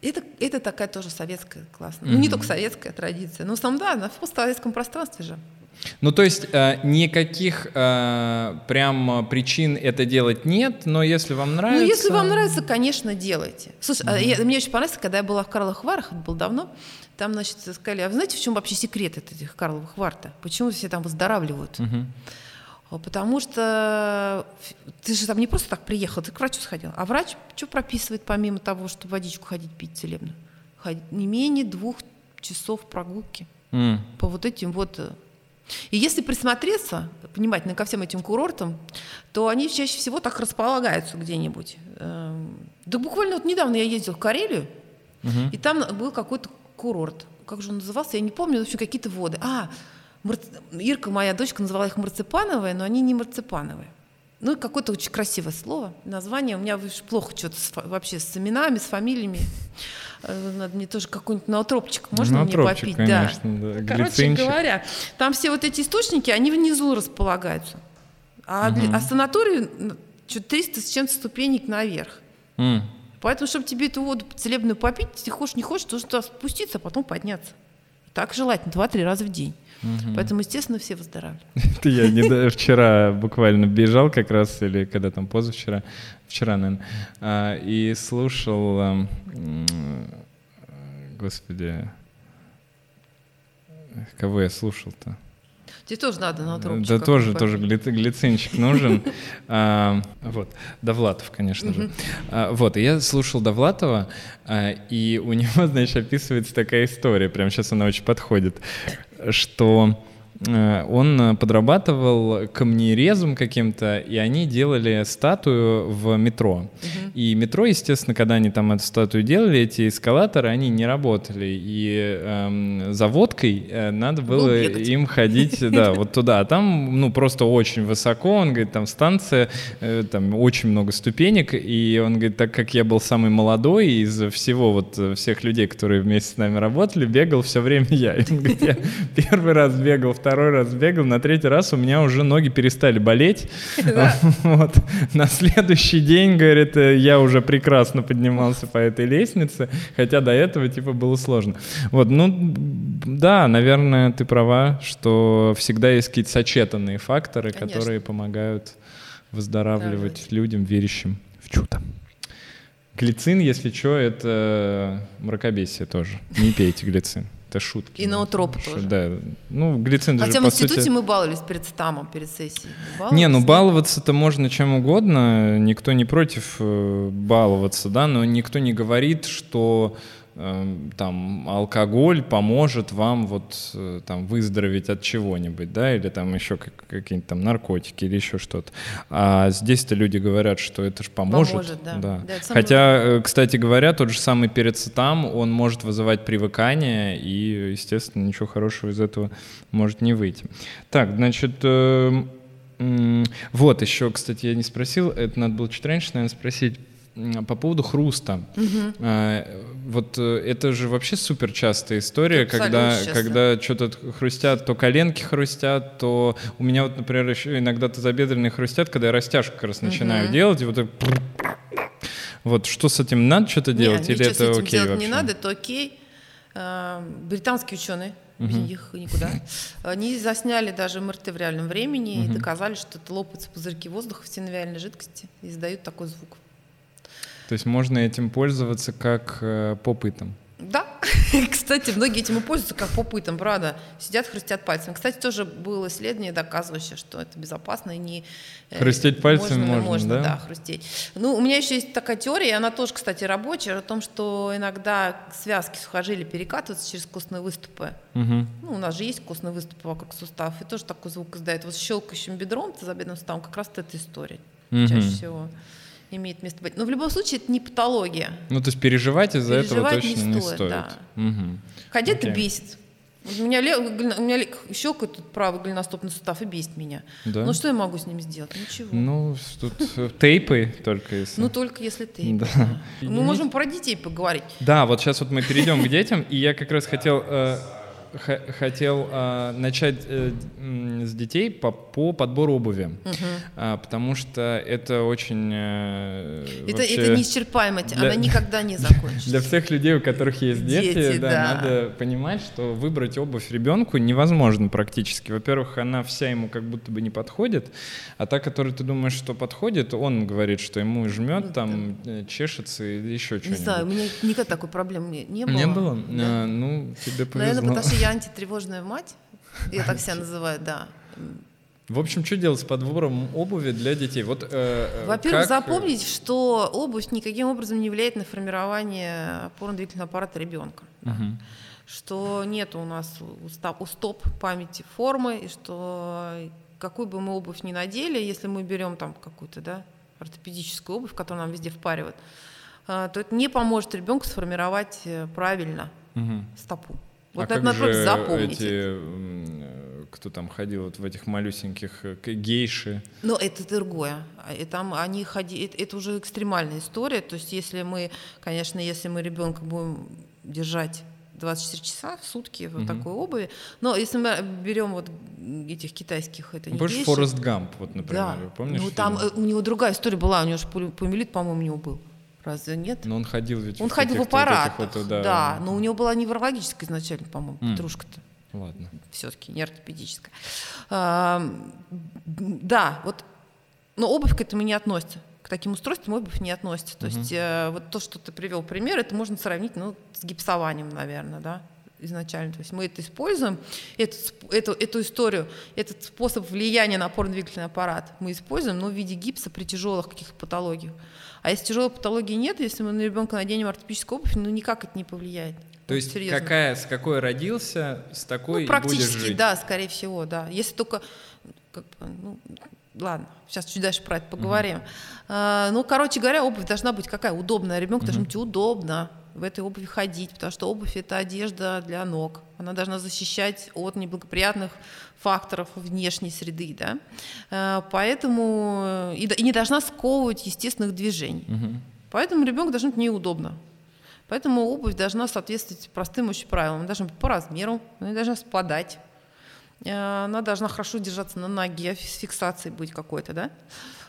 B: Это, это такая тоже советская классная. Ну, не только советская традиция. Но в основном, да, она в постсоветском пространстве же.
A: Ну, то есть э, никаких э, прям э, причин это делать нет, но если вам нравится...
B: Ну, если вам нравится, конечно, делайте. Слушай, а я- мне очень понравилось, когда я была в Карловых Варах, это было давно, там, значит, сказали, а вы знаете, в чем вообще секрет этих Карловых Вар-то? Почему все там выздоравливают? А Потому что ты же там не просто так приехал, ты к врачу сходил. А врач что прописывает, помимо того, чтобы водичку ходить пить целебную? Ходить не менее двух часов прогулки
A: М.
B: по вот этим вот... И если присмотреться внимательно ко всем этим курортам, то они чаще всего так располагаются где-нибудь. Эм, Да буквально вот недавно я ездила в Карелию,
A: Мгм.
B: и там был какой-то курорт. Как же он назывался? Я не помню, в общем, какие-то воды. А, Ирка, моя дочка, называла их марципановые, но они не марципановые. Ну, и какое-то очень красивое слово, название. У меня плохо что-то вообще с именами, с фамилиями. Э, Надо мне тоже какой-нибудь наутропчик. Можно мне
A: Наутропчик,
B: попить?
A: конечно,
B: да.
A: да,
B: Короче
A: глицинчик.
B: говоря, там все вот эти источники, они внизу располагаются. А, для- а санаторий что 300 с чем-то ступенек наверх.
A: М.
B: Поэтому, чтобы тебе эту воду целебную попить, ты хочешь, не хочешь, должен туда спуститься, а потом подняться. Так желательно, два-три раза в день. Поэтому, естественно, все выздоравливают. *laughs*
A: Это я не вчера буквально бежал как раз, или когда там позавчера, вчера, наверное, а, и слушал, ам, м, господи, кого я слушал-то?
B: Тебе тоже надо на
A: Да тоже, тоже глицинчик нужен. *laughs* а, вот, Довлатов, конечно же. А, вот, и я слушал Довлатова, а, и у него, *laughs* значит, описывается такая история, прямо сейчас она очень подходит, что он э, подрабатывал камнерезом каким-то, и они делали статую в метро. Угу. И метро, естественно, когда они там эту статую делали, эти эскалаторы, они не работали. И эм, за водкой э, надо было им ходить, *laughs* да, вот туда. А там, ну, просто очень высоко, он говорит, там станция, э, там очень много ступенек, и он говорит, так как я был самый молодой из всего вот всех людей, которые вместе с нами работали, бегал все время *laughs* я. И он говорит, я первый раз бегал, второй второй раз бегал, на третий раз у меня уже ноги перестали болеть. *laughs* *laughs* Вот. На следующий день, говорит, э, я уже прекрасно поднимался по этой лестнице, хотя до этого, типа, было сложно. Вот, ну, да, наверное, ты права, что всегда есть какие-то сочетанные факторы, Конечно. которые помогают выздоравливать да, людям, верящим в чудо. Глицин, если что, это мракобесие тоже. Не пейте глицин. Это шутки.
B: И ноотроп тоже.
A: Да. Ну, глицин
B: Хотя
A: же,
B: в институте
A: сути...
B: мы баловались перед стамом, перед сессией.
A: Не, ну баловаться-то можно чем угодно. Никто не против э, баловаться, да, но никто не говорит, что там алкоголь поможет вам вот э, там выздороветь от чего-нибудь, да, или там еще какие-нибудь там наркотики или еще что-то. А здесь-то люди говорят, что это же поможет.
B: Поможет, да.
A: да.
B: да
A: Хотя, э, кстати говоря, тот же самый перецетам, он может вызывать привыкание, и, естественно, ничего хорошего из этого может не выйти. Так, значит, э, вот еще, кстати, я не спросил, это надо было чуть раньше, наверное, спросить по поводу хруста. Угу. Вот э, это же вообще супер частая история, когда, когда что-то хрустят, то коленки хрустят, то у меня вот, например, еще иногда тазобедренные хрустят, когда я растяжку как раз начинаю угу. делать, и вот вот что с этим надо что-то делать,
B: Нет,
A: или это
B: с этим
A: окей
B: делать
A: вообще?
B: не надо, это окей. Британские ученые без uh них никуда. Они засняли даже МРТ в реальном времени uh и доказали, что это лопаются пузырьки воздуха в синовиальной жидкости и издают такой звук.
A: То есть можно этим пользоваться как э, попытом?
B: Да. *laughs* Кстати, многие этим и пользуются как попытом, правда. Сидят, хрустят пальцами. Кстати, тоже было исследование, доказывающее, что это безопасно и не...
A: Э, Хрустеть пальцами можно, можно,
B: можно
A: да?
B: да, хрустеть. Ну, у меня еще есть такая теория, и она тоже, кстати, рабочая, о том, что иногда связки сухожилий перекатываются через костные выступы. Угу. Ну, у нас же есть костные выступы вокруг суставов, и тоже такой звук издает. Вот с щелкающим бедром, тазобедренным суставом, как раз эта история угу. чаще всего имеет место быть. Но в любом случае это не патология.
A: Ну, то есть переживать из-за этого точно не стоит. Не стоит.
B: Да. Угу. Хотя okay. это бесит. У меня, у меня щелкает тут правый голеностопный сустав и бесит меня. Да? Ну что я могу с ним сделать? Ничего.
A: Ну, тут э, тейпы только если.
B: Ну, только если тейпы. Да. Да. Мы можем про детей поговорить.
A: Да, вот сейчас вот мы перейдем к детям, и я как раз хотел э, хотел э, начать э, с детей по, по подбору обуви, угу. э, потому что это очень... Э,
B: это, вообще... это неисчерпаемость, для... она никогда не *laughs* закончится.
A: Для всех людей, у которых есть дети, дети да, да. надо понимать, что выбрать обувь ребенку невозможно практически. Во-первых, она вся ему как будто бы не подходит, а та, которую ты думаешь, что подходит, он говорит, что ему жмет, ну, там, да. Э, чешется и еще что-нибудь.
B: Не знаю, у меня никогда такой проблемы не, не было.
A: Не было? Да. А, ну, тебе повезло.
B: Наверное, потому что я антитревожная мать, я так себя называю, да.
A: В общем, что делать с подбором обуви для детей? Вот, э,
B: э Во-первых, как... запомнить, что обувь никаким образом не влияет на формирование опорно-двигательного аппарата ребенка. Угу. Что нет у нас у стоп памяти формы, и что какую бы мы обувь ни надели, если мы берем там какую-то да, ортопедическую обувь, которую нам везде впаривают, э, то это не поможет ребенку сформировать э, правильно угу. стопу.
A: Вот а это надо просто запомнить. Эти, кто там ходил вот в этих малюсеньких э, гейши?
B: Ну, это другое. И там они ходи, это, это уже экстремальная история. То есть, если мы, конечно, если мы ребенка будем держать 24 часа в сутки в угу. такой обуви. Но если мы берем вот этих китайских, это не
A: Больше Форест Гамп, вот, например, да. помнишь?
B: Ну, там фильм? Э, у него другая история была, у него же полимелит, по-моему, у него был. Разве нет?
A: Но он ходил ведь
B: Он в ходил в аппаратах, вот, да. да. Но у него была неврологическая изначально, по-моему, mm. петрушка-то.
A: Ладно.
B: Все-таки не ортопедическая. А, да, вот, но обувь к этому не относится. К таким устройствам обувь не относится. То uh-huh. есть э, вот то, что ты привел пример, это можно сравнить ну, с гипсованием, наверное, да. изначально. То есть мы это используем, эту, эту, эту историю, этот способ влияния на опорно-двигательный аппарат мы используем, но в виде гипса при тяжелых каких-то патологиях. А если тяжелой патологии нет, если мы на ребенка наденем ортопедическую обувь, ну никак это не повлияет.
A: То есть серьезно. какая, с какой родился, с такой
B: ну, практически,
A: будешь жить.
B: да, скорее всего, да. Если только, как бы, ну, ладно, сейчас чуть дальше про это поговорим. Uh-huh. А, ну, короче говоря, обувь должна быть какая? Удобная. Ребенку uh-huh. должно быть удобно в этой обуви ходить, потому что обувь это одежда для ног. Она должна защищать от неблагоприятных факторов внешней среды, да. А, поэтому и, и не должна сковывать естественных движений. Uh-huh. Поэтому ребенку должно быть неудобно. Поэтому обувь должна соответствовать простым очень правилам. Она должна быть по размеру, она должна спадать, э, она должна хорошо держаться на ноге, с фиксацией быть какой-то, да.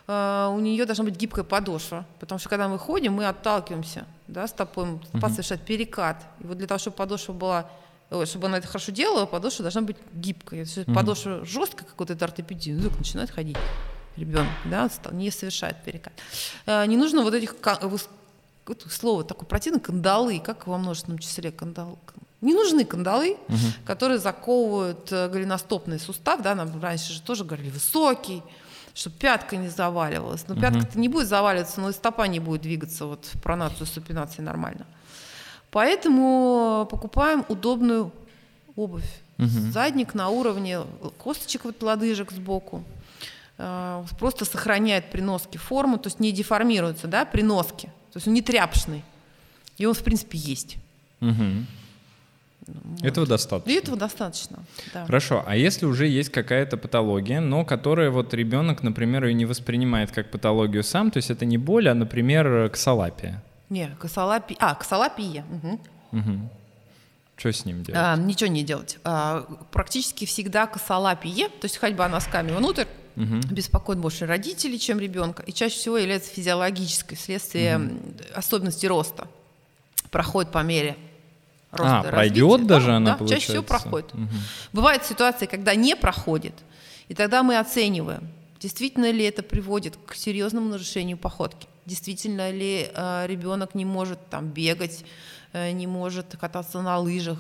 B: Э, у нее должна быть гибкая подошва, потому что когда мы ходим, мы отталкиваемся, да, стопой, стопа uh-huh. совершает перекат. И вот для того, чтобы подошва была чтобы она это хорошо делала, подошва должна быть гибкой. Если подошва жесткая, как вот эта ортопедия, ну, начинает ходить ребенок, да, не совершает перекат. Э, не нужно вот этих слово такое противное, кандалы, как во множественном числе кандал, не нужны кандалы, угу. которые заковывают э, голеностопный сустав, да, нам раньше же тоже говорили высокий, чтобы пятка не заваливалась. Но угу. пятка-то не будет заваливаться, но и стопа не будет двигаться вот в пронацию супинации нормально. Поэтому покупаем удобную обувь. Угу. Задник на уровне косточек вот лодыжек сбоку. Э, просто сохраняет при носке форму, то есть не деформируется, да, при носке. То есть он не тряпочный. И он, в принципе, есть.
A: Угу. Вот. Этого достаточно.
B: И этого достаточно. Да.
A: Хорошо. А если уже есть какая-то патология, но которая вот ребенок, например, ее не воспринимает как патологию сам, то есть это не боль, а, например, косолапия.
B: Не, косолапия. А, косолапия. Угу.
A: Угу. Что с ним делать?
B: А, ничего не делать. А, практически всегда косолапие, то есть ходьба носками внутрь, угу. беспокоит больше родителей, чем ребенка, и чаще всего является физиологической следствие угу. особенностей роста. Проходит по мере роста.
A: А, пройдет даже да, она,
B: да, получается? чаще всего проходит. Угу. Бывают ситуации, когда не проходит, и тогда мы оцениваем, действительно ли это приводит к серьезному нарушению походки, действительно ли э, ребенок не может там бегать, не может кататься на лыжах.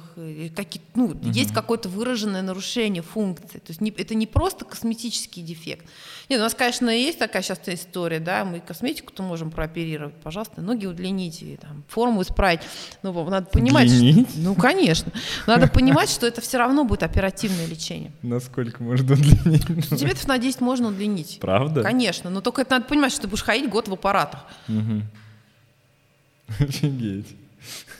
B: Какие, ну, угу. Есть какое-то выраженное нарушение функции. То есть не, это не просто косметический дефект. Нет, у нас, конечно, есть такая сейчас история, да, мы косметику-то можем прооперировать, пожалуйста, ноги удлините, там, форму исправить. Ну, надо понимать,
A: Удлинить?
B: Что, ну, конечно. Надо понимать, что это все равно будет оперативное лечение.
A: Насколько можно удлинить?
B: Сантиметров на 10 можно удлинить.
A: Правда?
B: Конечно, но только это надо понимать, что ты будешь ходить год в аппаратах.
A: Угу. *laughs* Офигеть.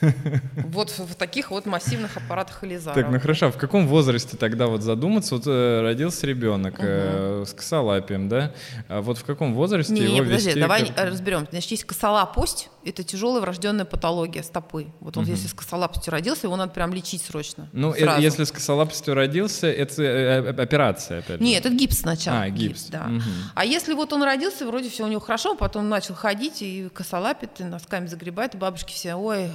A: *laughs*
B: Вот в таких вот массивных аппаратах Элизара.
A: Так, ну хорошо, а в каком возрасте тогда вот задуматься? Вот э, родился ребенок угу. э, с косолапием, да? А вот в каком возрасте
B: не,
A: его
B: не, подожди,
A: вести?
B: давай как... разберем. Значит, есть косолапость, это тяжелая врожденная патология стопы. Вот он, угу. если с косолапостью родился, его надо прям лечить срочно.
A: Ну, это, если с косолапостью родился, это э, э, операция, опять же.
B: Нет, это гипс сначала.
A: А, гипс. гипс
B: да. Угу. А если вот он родился, вроде все у него хорошо, потом начал ходить и косолапит, и носками загребает, и бабушки все, ой,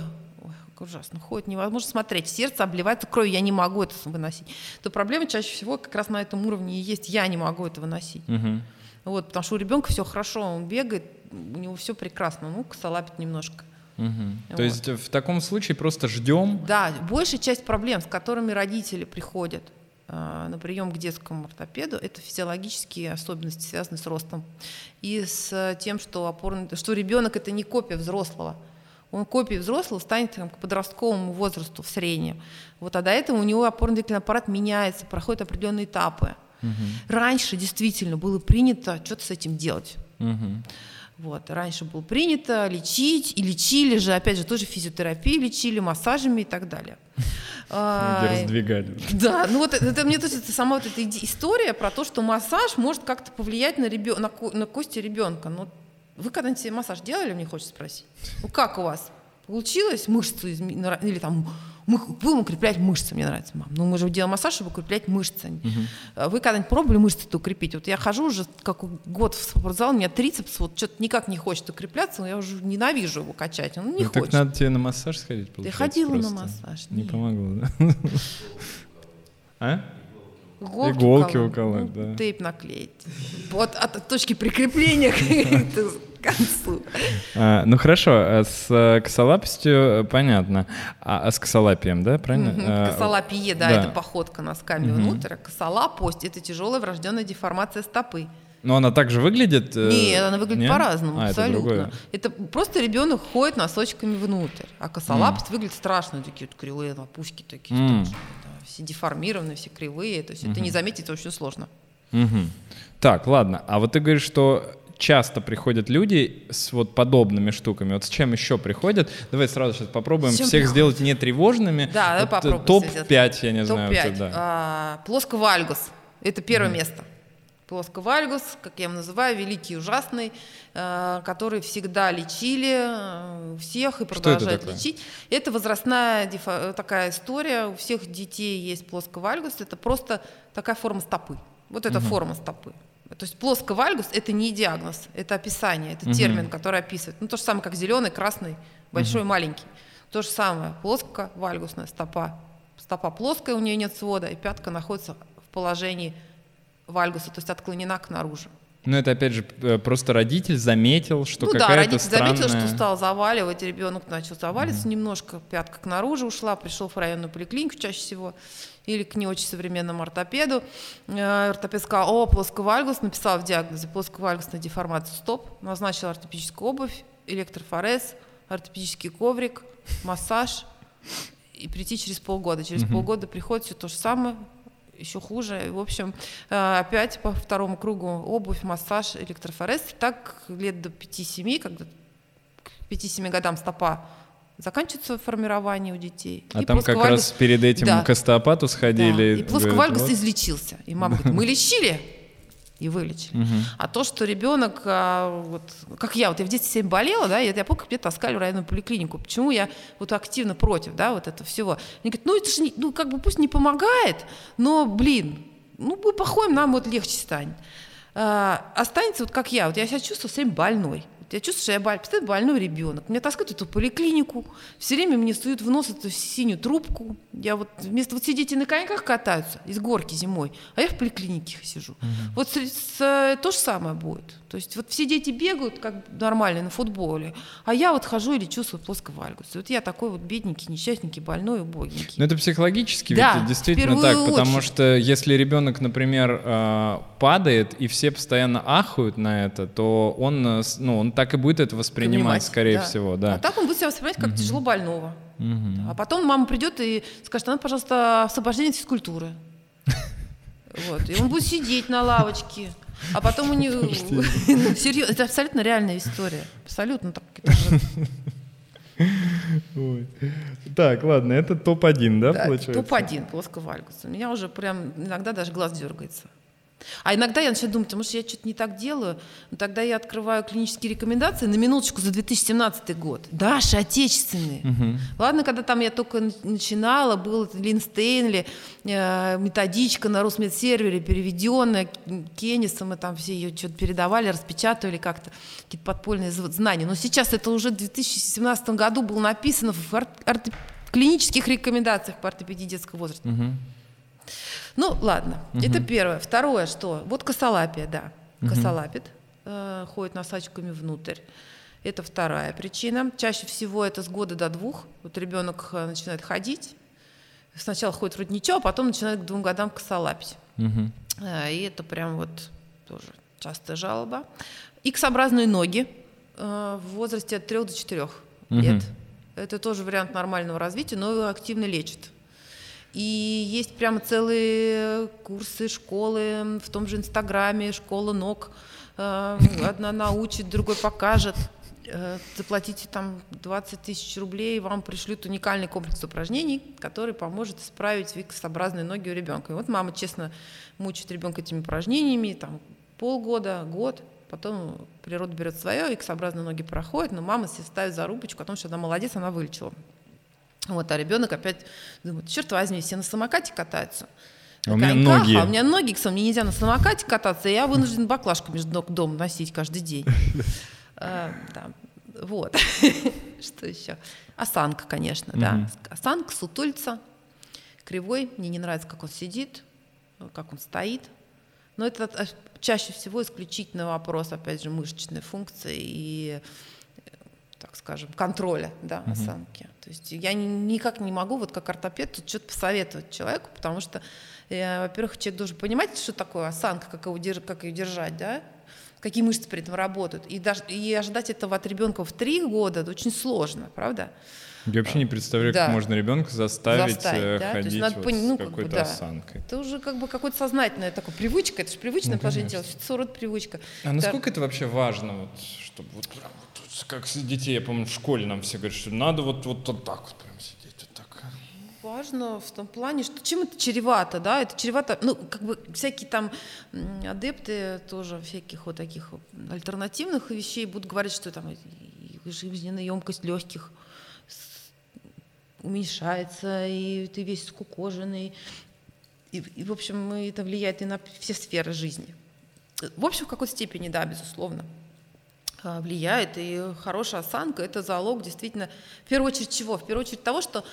B: ужасно. Ходит, невозможно смотреть. Сердце обливается кровью, я не могу это выносить. То проблема чаще всего как раз на этом уровне и есть. Я не могу это выносить.
A: Угу.
B: Вот, потому что у ребенка все хорошо, он бегает, у него все прекрасно. Ну, косолапит немножко.
A: Угу. Вот. То есть в таком случае просто ждем.
B: Да, большая часть проблем, с которыми родители приходят э, на прием к детскому ортопеду, это физиологические особенности, связанные с ростом и с тем, что опорный, что ребенок это не копия взрослого он копией взрослого станет там, к подростковому возрасту в среднем. Вот, а до этого у него опорно-двигательный аппарат меняется, проходят определенные этапы. Угу. Раньше действительно было принято что-то с этим делать.
A: Угу.
B: Вот, раньше было принято лечить, и лечили же, опять же, тоже физиотерапией лечили, массажами и так далее. *laughs*
A: Раздвигали.
B: Да, ну вот это мне то есть сама вот эта история про то, что массаж может как-то повлиять на, ребен... на, на кости ребенка. Но вы когда-нибудь себе массаж делали, мне хочется спросить? Ну как у вас? Получилось мышцу изменить? Или там мы будем укреплять мышцы, мне нравится, мам. Ну, мы же делаем массаж, чтобы укреплять мышцы.
A: Угу.
B: Вы когда-нибудь пробовали мышцы-то укрепить? Вот я хожу уже как год в спортзал, у меня трицепс вот что-то никак не хочет укрепляться, но я уже ненавижу его качать, он не ну, хочет.
A: Так надо тебе на массаж сходить,
B: Ты ходила просто. на массаж?
A: Не помогло, да? *laughs* А?
B: Иголки,
A: Иголки уколоть,
B: ну, да. Тейп наклеить. Вот от точки прикрепления *laughs* концу.
A: А, ну хорошо, а с э, косолапостью э, понятно. А, а с косолапием, да, правильно? А,
B: Косолапие, да,
A: да.
B: это походка носками внутрь. А косолапость — это тяжелая врожденная деформация стопы.
A: Но она также выглядит? э,
B: Нет, она выглядит по-разному,
A: А, это
B: абсолютно.
A: другое.
B: Это, просто ребенок ходит носочками внутрь, а косолапость выглядит страшно, такие вот кривые лопушки такие,
A: М.
B: тоже, да, все деформированные, все кривые, то есть это не заметить очень сложно.
A: Мгм. Так, ладно. А вот ты говоришь, что часто приходят люди с вот подобными штуками. Вот с чем еще приходят? Давай сразу сейчас попробуем
B: чем
A: всех
B: приходят?
A: сделать не тревожными.
B: Да, давай
A: Вот, э,
B: попробуем всех сделать.
A: Топ-5, я не знаю.
B: Топ-5.
A: вот, да.
B: А, Плосковальгус. Это первое место. Плосковальгус, как я его называю, великий и ужасный, э, который всегда лечили э, всех и
A: это
B: продолжают
A: такое?
B: лечить. Это возрастная э, такая история. У всех детей есть плосковальгус. Это просто такая форма стопы. Вот это форма стопы. То есть плосковальгус – это не диагноз, это описание, это термин, который описывает. Ну, то же самое, как зеленый, красный, большой, маленький. То же самое, плосковальгусная стопа. Стопа плоская, у нее нет свода, и пятка находится в положении вальгуса, то есть отклонена к наружу.
A: Ну, это опять же э, просто родитель заметил, что
B: ну да,
A: какая-то
B: родитель
A: странная...
B: заметил, что стал заваливать, ребенок начал заваливаться немножко, пятка к наружу ушла, пришел в районную поликлинику чаще всего, или к не очень современному ортопеду. Э, Ортопед сказал, о, плосковальгус, написал в диагнозе плосковальгусная деформация стоп, назначил ортопедическую обувь, электрофорез, ортопедический коврик, массаж, и прийти через полгода. Через полгода приходит все то же самое, еще хуже. В общем, э, опять по второму кругу обувь, массаж, электрофорез. Так лет до 5-7, когда к 5-7 годам стопа заканчивается формирование у детей.
A: А
B: И
A: там как раз перед этим
B: Да.
A: к остеопату
B: да.
A: сходили.
B: И плосковальгус
A: вот.
B: излечился. И мама говорит, мы лечили и вылечили. А то, что ребенок, а, вот, как я, вот я в детстве всем болела, да, я, я помню, как меня таскали в районную поликлинику. Почему я вот активно против, да, вот этого всего? Они говорят, ну это же, не- ну как бы пусть не помогает, но, блин, ну мы походим, нам вот легче станет. А, останется вот как я, вот я себя чувствую все время больной. Я чувствую, что я боль... Представляете, больной ребенок. Меня таскают эту поликлинику, все время мне суют в нос эту синюю трубку. Я вот вместо вот сидите на коньках катаются из горки зимой, а я в поликлинике сижу. Вот с, с- то же самое будет. То есть вот все дети бегают как нормально на футболе, а я вот хожу и лечу свой плосковальгус. Вот я такой вот бедненький, несчастненький, больной, убогенький.
A: Ну это психологически
B: Да,
A: ведь действительно так,
B: первую
A: потому
B: очередь.
A: что если ребенок, например, э, падает и все постоянно ахают на это, то он, э, ну, он так и будет это воспринимать,
B: Понимать,
A: скорее
B: да.
A: всего,
B: А
A: да.
B: так он будет себя воспринимать как тяжело больного. Да. А потом мама придет и скажет, а ну, пожалуйста, освобождение физкультуры. *laughs* Вот. И он будет сидеть на лавочке. А потом у него... *laughs* Серьезно, это абсолютно реальная история. Абсолютно так. *laughs*
A: Ой. Так, ладно, это топ-1, да,
B: Да,
A: получается?
B: Топ-1 плосковальгус. У меня уже прям иногда даже глаз дергается. А иногда я начинаю думать, а может, я что-то не так делаю? Ну, тогда я открываю клинические рекомендации на минуточку за 2017 год. Наши отечественные. Ладно, когда там я только начинала, был Лин Стейнли, э, методичка на Росмедсервере, переведенная Кеннисом, мы там все ее что-то передавали, распечатывали как-то, какие-то подпольные знания. Но сейчас это уже в 2017 году было написано в ор- орто- клинических рекомендациях по ортопедии детского возраста. Ну, ладно, это первое. Второе, что? Вот косолапия, да, косолапит, э, ходит носочками внутрь. Это вторая причина. Чаще всего это с года до двух. Вот ребенок э, начинает ходить, сначала ходит вроде ничего, а потом начинает к двум годам косолапить. Э, И это прям вот тоже частая жалоба. Икс-образные ноги э, в возрасте от 3 до 4 лет. Это тоже вариант нормального развития, но его активно лечат. И есть прямо целые курсы, школы, в том же Инстаграме, школа ног. Э, Одна научит, другой покажет. Э, Заплатите там 20 тысяч рублей, вам пришлют уникальный комплекс упражнений, который поможет исправить виксообразные ноги у ребенка. И вот мама честно мучает ребенка этими упражнениями, там полгода, год, потом природа берет свое, иксообразные ноги проходят, но мама себе ставит зарубочку о том, что она молодец, она вылечила. Вот, а ребенок опять думает, черт возьми, все на самокате катаются.
A: А у меня
B: коньках,
A: ноги.
B: А у меня ноги, кстати, мне нельзя на самокате кататься, и я вынужден баклажку между ног дома носить каждый день. *laughs* Да. Вот. *laughs* Что еще? Осанка, конечно, да. Осанка, сутульца, кривой. Мне не нравится, как он сидит, как он стоит. Но это э, чаще всего исключительно вопрос, опять же, мышечной функции и скажем, контроля да, угу. осанки. То есть я ни, никак не могу, вот как ортопед, тут что-то посоветовать человеку, потому что, э, во-первых, человек должен понимать, что такое осанка, как, его, как ее держать, да, какие мышцы при этом работают. И, даже, и ожидать этого от ребенка в три года это очень сложно, правда?
A: Я вообще не представляю, да. как можно ребенка заставить, заставить да? ходить надо вот ну, с какой-то как бы, да. осанкой.
B: Это уже как бы какое-то сознательное такое привычка, это же привычное ну, положение тела, род привычка.
A: А насколько это вообще важно, вот, чтобы вот прям вот, как детей, я помню, в школе нам все говорят, что надо вот, вот, вот так вот прям сидеть, вот так.
B: Важно в том плане, что чем это чревато, да, это чревато, ну, как бы всякие там адепты тоже всяких вот таких альтернативных вещей будут говорить, что там жизненная емкость легких – уменьшается, и ты весь скукоженный. И, и, в общем, это влияет и на все сферы жизни. В общем, в какой-то степени, да, безусловно, влияет. И хорошая осанка – это залог действительно, в первую очередь чего? В первую очередь того, что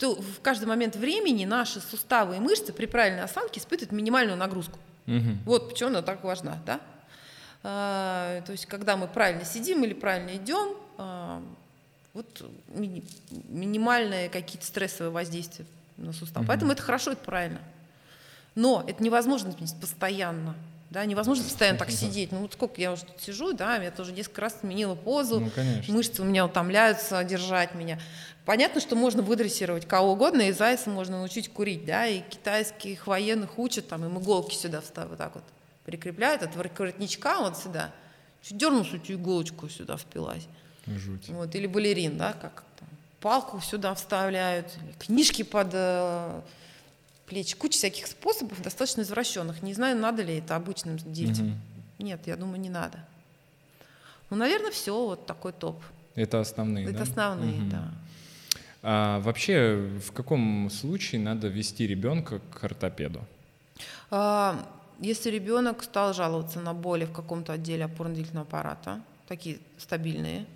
B: в каждый момент времени наши суставы и мышцы при правильной осанке испытывают минимальную нагрузку. Угу. Вот почему она так важна, да? А, то есть, когда мы правильно сидим или правильно идем, а, вот ми- минимальные какие-то стрессовые воздействия на сустав. Угу. Поэтому это хорошо, это правильно. Но это невозможно постоянно. Да, невозможно постоянно так сидеть. Ну вот сколько я уже тут сижу, да, я тоже несколько раз сменила позу, ну, мышцы у меня утомляются держать меня. Понятно, что можно выдрессировать кого угодно, и зайца можно научить курить, да, и китайских военных учат, там, им иголки сюда вставят, вот так вот прикрепляют от воротничка вот сюда. Чуть дернулся, эту иголочку сюда впилась. Жуть. Вот, или балерин, да, как там, палку сюда вставляют, книжки под э, плечи, куча всяких способов, достаточно извращенных. Не знаю, надо ли это обычным детям. Угу. Нет, я думаю, не надо. Ну, наверное, все, вот такой топ.
A: Это основные,
B: Это
A: да?
B: основные, угу. да.
A: А вообще, в каком случае надо вести ребенка к ортопеду?
B: А, если ребенок стал жаловаться на боли в каком-то отделе опорно-двигательного аппарата, такие стабильные,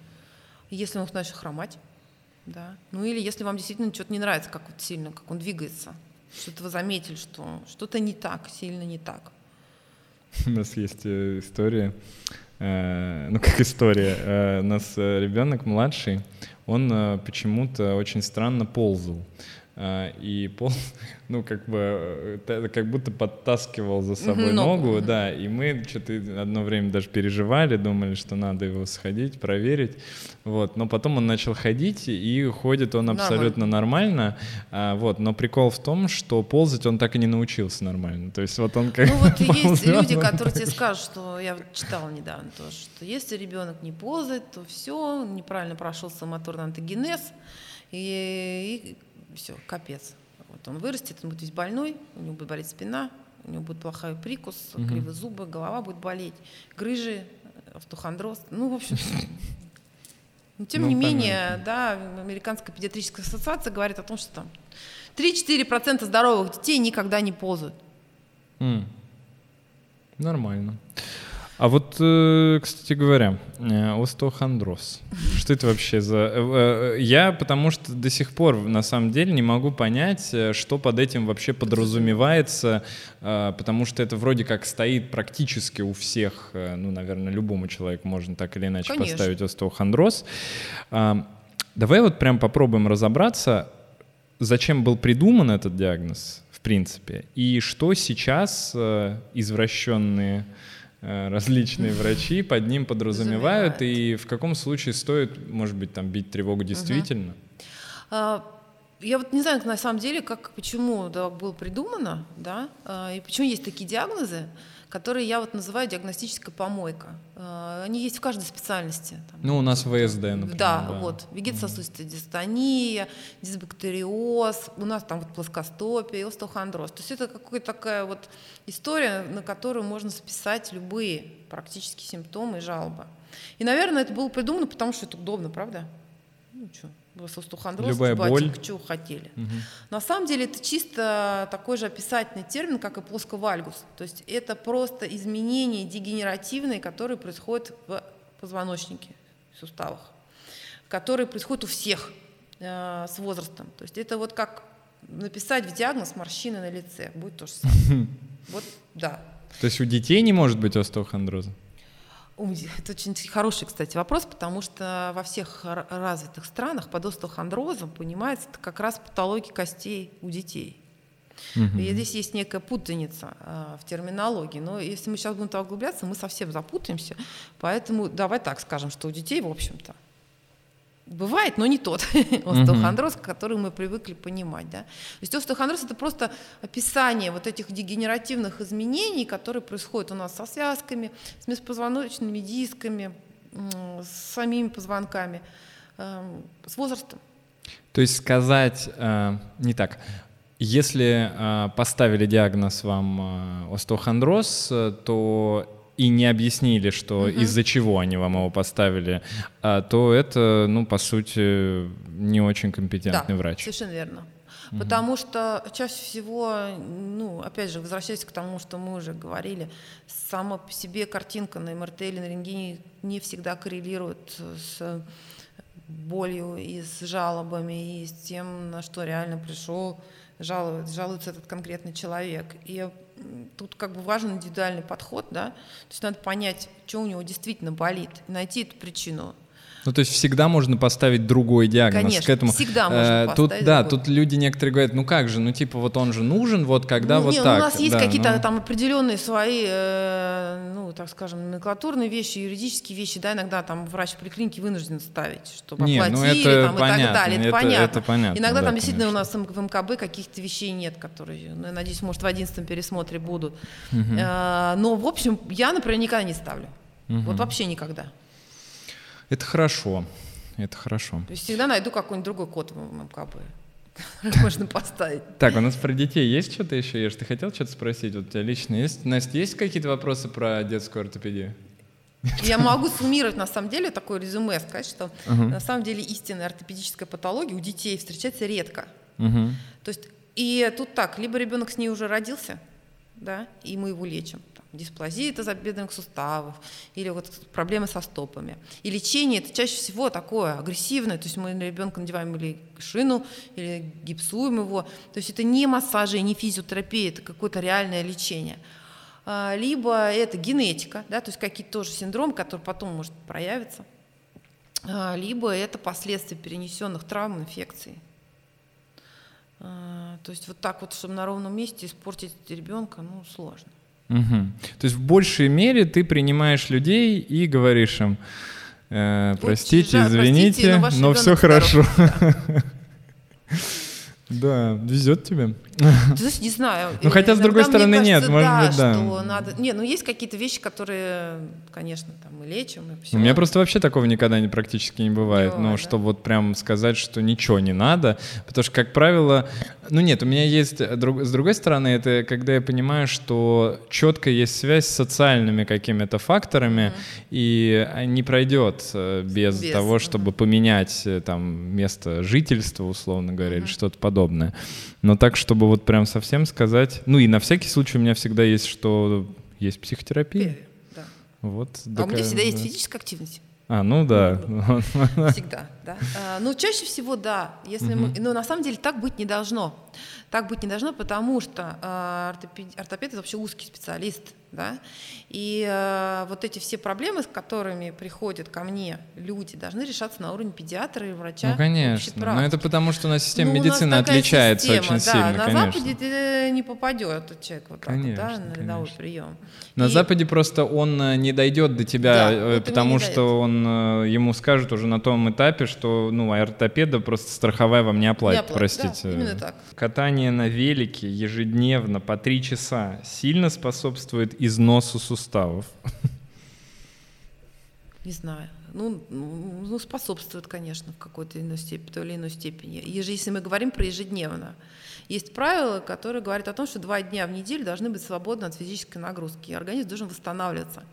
B: если он начал хромать, да. Ну или если вам действительно что-то не нравится, как вот сильно, как он двигается, что-то вы заметили, что что-то не так, сильно не так. *laughs*
A: У нас есть э, история, э, *laughs* ну как история, э, у нас ребенок младший, он почему-то очень странно ползал. А, и пол, *laughs* ну, как бы, э, как будто подтаскивал за собой ногу, ногу да, и мы что-то одно время даже переживали, думали, что надо его сходить, проверить, вот, но потом он начал ходить, и ходит он абсолютно нормально, а, вот, но прикол в том, что ползать он так и не научился нормально, то есть вот он как
B: Ну, вот *laughs* есть люди, которые тебе скажут, что, я читала недавно тоже, что если ребенок не ползает, то все, неправильно прошел моторный антогенез, и, и все, капец. Вот он вырастет, он будет весь больной, у него будет болеть спина, у него будет плохой прикус, угу. кривые зубы, голова будет болеть, грыжи, автохондроз. Ну, в общем, *laughs* но тем ну, не понятно. менее, да, Американская педиатрическая ассоциация говорит о том, что там 3-4% здоровых детей никогда не ползают.
A: Mm. Нормально. А вот, э, кстати говоря, э, остеохондроз. *laughs* Что это вообще за... Э, я потому что до сих пор на самом деле не могу понять, что под этим вообще подразумевается, потому что это вроде как стоит практически у всех, ну, наверное, любому человеку можно так или иначе Конечно. поставить остеохондроз. А, давай вот прям попробуем разобраться, зачем был придуман этот диагноз, в принципе, и что сейчас извращенные различные врачи под ним подразумевают, и в каком случае стоит, может быть, там бить тревогу действительно?
B: Угу. Я вот не знаю, на самом деле, как, почему да, было придумано, да, а, и почему есть такие диагнозы которые я вот называю диагностическая помойка. Э, они есть в каждой специальности.
A: Там, ну, у нас ВСД, например.
B: Да, да. вот, вегетососудистая дистония, дисбактериоз, у нас там вот плоскостопие, остеохондроз. То есть это какая-то такая вот история, на которую можно списать любые практически симптомы и жалобы. И, наверное, это было придумано, потому что это удобно, правда? Ну, что, остеохондроз,
A: Любая боль.
B: чего хотели. Угу. На самом деле это чисто такой же описательный термин, как и плосковальгус. То есть это просто изменения дегенеративные, которые происходят в позвоночнике, в суставах, которые происходят у всех э, с возрастом. То есть это вот как написать в диагноз морщины на лице, будет то же самое. *laughs* Вот, да.
A: То есть у детей не может быть остеохондроза?
B: Это очень хороший, кстати, вопрос, потому что во всех развитых странах под остеохондрозом понимается как раз патология костей у детей. Угу. И здесь есть некая путаница э, в терминологии. Но если мы сейчас будем туда углубляться, мы совсем запутаемся. Поэтому давай так скажем, что у детей, в общем-то, бывает, но не тот *laughs* остеохондроз, который мы привыкли понимать. Да? То есть остеохондроз – это просто описание вот этих дегенеративных изменений, которые происходят у нас со связками, с межпозвоночными дисками, с самими позвонками, эм, с возрастом.
A: То есть сказать э, не так. Если э, поставили диагноз вам э, остеохондроз, то и не объяснили, что угу. из-за чего они вам его поставили, а, то это, ну, по сути, не очень компетентный
B: да,
A: врач.
B: Совершенно верно. Угу. Потому что чаще всего, ну, опять же, возвращаясь к тому, что мы уже говорили, сама по себе картинка на МРТ или на рентгене не всегда коррелирует с болью и с жалобами, и с тем, на что реально пришел жалуется, жалуется этот конкретный человек. И тут как бы важен индивидуальный подход, да, то есть надо понять, что у него действительно болит, найти эту причину.
A: Ну, то есть всегда можно поставить другой диагноз
B: Конечно,
A: к этому.
B: всегда можно
A: э, тут,
B: поставить
A: Да,
B: другой.
A: тут люди некоторые говорят, ну как же, ну типа вот он же нужен, вот когда
B: ну,
A: вот
B: не,
A: так.
B: У нас есть
A: да,
B: какие-то
A: ну...
B: там определенные свои, э, ну, так скажем, номенклатурные вещи, юридические вещи, да, иногда там врач в поликлинике вынужден ставить, чтобы
A: не,
B: оплатили
A: ну это
B: там,
A: понятно,
B: и так далее, это,
A: это
B: понятно.
A: Это понятно
B: Иногда
A: да,
B: там действительно
A: конечно.
B: у нас в МКБ каких-то вещей нет, которые, ну, я надеюсь, может, в одиннадцатом пересмотре будут.
A: Угу.
B: Э, но, в общем, я, например, никогда не ставлю.
A: Угу.
B: Вот вообще никогда.
A: Это хорошо это хорошо.
B: То есть всегда найду какой-нибудь другой код в МКБ. *laughs* Можно поставить.
A: Так, у нас про детей есть что-то еще, Ешь? Ты хотел что-то спросить? Вот у тебя лично есть? Настя, есть какие-то вопросы про детскую ортопедию?
B: Я могу суммировать, на самом деле, такое резюме, сказать, что uh-huh. на самом деле истинная ортопедическая патология у детей встречается редко. Uh-huh. То есть, и тут так, либо ребенок с ней уже родился, да, и мы его лечим, дисплазия тазобедренных суставов или вот проблемы со стопами. И лечение это чаще всего такое агрессивное, то есть мы на ребенка надеваем или шину, или гипсуем его. То есть это не массажи, не физиотерапия, это какое-то реальное лечение. А, либо это генетика, да, то есть какие-то тоже синдромы, который потом может проявиться. А, либо это последствия перенесенных травм, инфекций. А, то есть вот так вот, чтобы на ровном месте испортить ребенка, ну, сложно.
A: Угу. То есть в большей мере ты принимаешь людей и говоришь им, э, простите, Очень извините, простите, но, но все хорошо. *laughs* Да. Да, везет тебе. *laughs*
B: Ты не знаю.
A: Ну, хотя, с другой стороны,
B: кажется,
A: нет, может
B: да,
A: быть, да.
B: Что надо... Не, ну, есть какие-то вещи, которые, конечно, там мы лечим, и все.
A: У меня просто вообще такого никогда не, практически не бывает. Ну, да? чтобы вот прям сказать, что ничего не надо. Потому что, как правило, ну нет, у меня есть, с другой стороны, это когда я понимаю, что четко есть связь с социальными какими-то факторами, mm-hmm. и не пройдет э, без, без того, чтобы mm-hmm. поменять э, там место жительства, условно говоря, mm-hmm. или что-то подобное. Но так, чтобы вот прям совсем сказать... Ну и на всякий случай у меня всегда есть, что есть психотерапия.
B: Да.
A: Вот,
B: а у меня всегда есть физическая активность.
A: А, ну да.
B: Всегда, *laughs* да. А, ну, чаще всего, да. Если мы, но на самом деле так быть не должно. Так быть не должно, потому что э, ортопед, ортопед это вообще узкий специалист да, и э, вот эти все проблемы, с которыми приходят ко мне люди, должны решаться на уровне педиатра и врача.
A: Ну, конечно, но это потому, что у нас система ну, медицины отличается система, очень
B: да,
A: сильно,
B: на
A: конечно.
B: Западе ты не попадет этот человек вот конечно, так, да, на рядовой конечно. прием.
A: На и... Западе просто он э, не дойдет до тебя, да, э, потому что он э, ему скажет уже на том этапе, что ну ортопеда просто страховая вам не оплатит, не оплатит простите.
B: Да, именно так.
A: Катание на велике ежедневно по три часа сильно способствует износу суставов?
B: Не знаю. Ну, ну, способствует, конечно, в какой-то иной степени, той или иной степени. Если мы говорим про ежедневно. Есть правило, которое говорит о том, что два дня в неделю должны быть свободны от физической нагрузки, и организм должен восстанавливаться.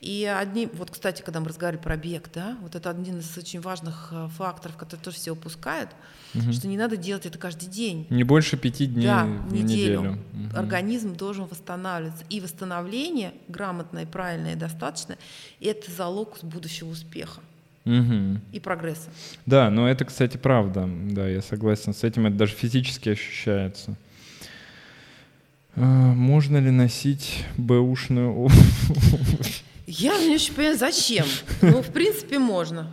B: И одни, вот, кстати, когда мы разговаривали про бег, да, вот это один из очень важных э, факторов, который тоже все упускают, угу. что не надо делать это каждый день.
A: Не больше пяти дней
B: да,
A: в
B: неделю.
A: неделю.
B: Угу. Организм должен восстанавливаться. И восстановление грамотное, правильное и достаточное – это залог будущего успеха.
A: Угу.
B: И прогресса.
A: Да, но это, кстати, правда. Да, я согласен с этим. Это даже физически ощущается. А, можно ли носить бэушную обувь?
B: Я не очень понимаю, зачем. *laughs* Ну, в принципе, можно.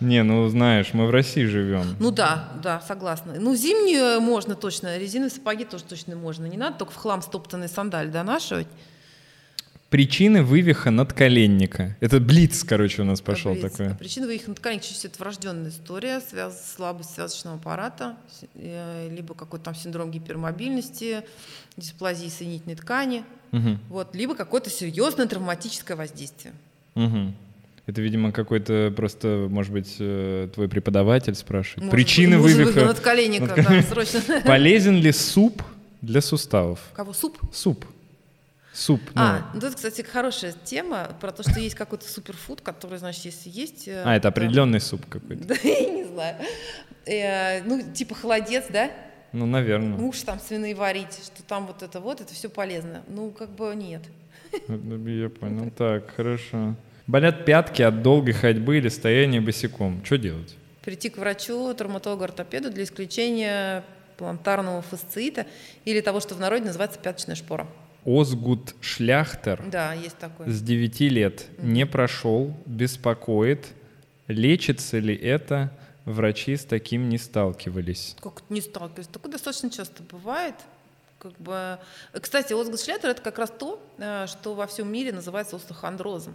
A: Не, ну знаешь, мы в России живем.
B: Ну да, да, согласна. Ну, зимнюю можно точно, резиновые сапоги тоже точно можно. Не надо только в хлам стоптанные сандали донашивать.
A: Причины вывиха надколенника. Это блиц, короче, у нас пошел
B: Блиц.
A: такой.
B: А Причина вывиха надколенника чаще это врожденная история, связ... слабость связочного аппарата, э, либо какой-то там синдром гипермобильности, дисплазии соединительной ткани,
A: Мгм,
B: вот, либо какое-то серьезное травматическое воздействие.
A: мгм. Это, видимо, какой-то просто, может быть, э, твой преподаватель спрашивает.
B: Может
A: Причины
B: может
A: вывиха.
B: надколенника, да, *laughs* срочно.
A: Полезен ли суп для суставов?
B: Кого, суп?
A: Суп. Суп. ну.
B: А, ну это, кстати, хорошая тема про то, что есть какой-то суперфуд, который, значит, если есть... э,
A: А, это
B: да.
A: определенный суп какой-то.
B: Да, *laughs* я не знаю. Э, ну, типа холодец, да?
A: Ну, наверное.
B: Муж там свиные варить, что там вот это вот, это все полезно. Ну, как бы нет.
A: Я *laughs* понял. Так, хорошо. Болят пятки от долгой ходьбы или стояния босиком. Что делать?
B: Прийти к врачу, травматологу-ортопеду для исключения плантарного фасциита или того, что в народе называется пяточная шпора.
A: Озгут Шляхтер
B: Да, есть такое.
A: с 9 лет не прошел, беспокоит. Лечится ли это? Врачи с таким не сталкивались.
B: Как не сталкиваюсь? Такое достаточно часто бывает. Как бы... Кстати, озгошлятер – это как раз то, э, что во всем мире называется остеохондрозом.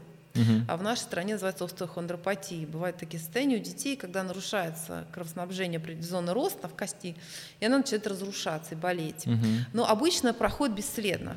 B: А в нашей стране называется остеохондропатией. Бывают такие состояния у детей, когда нарушается кровоснабжение зоны роста в кости, и она начинает разрушаться и болеть. Но обычно проходит бесследно.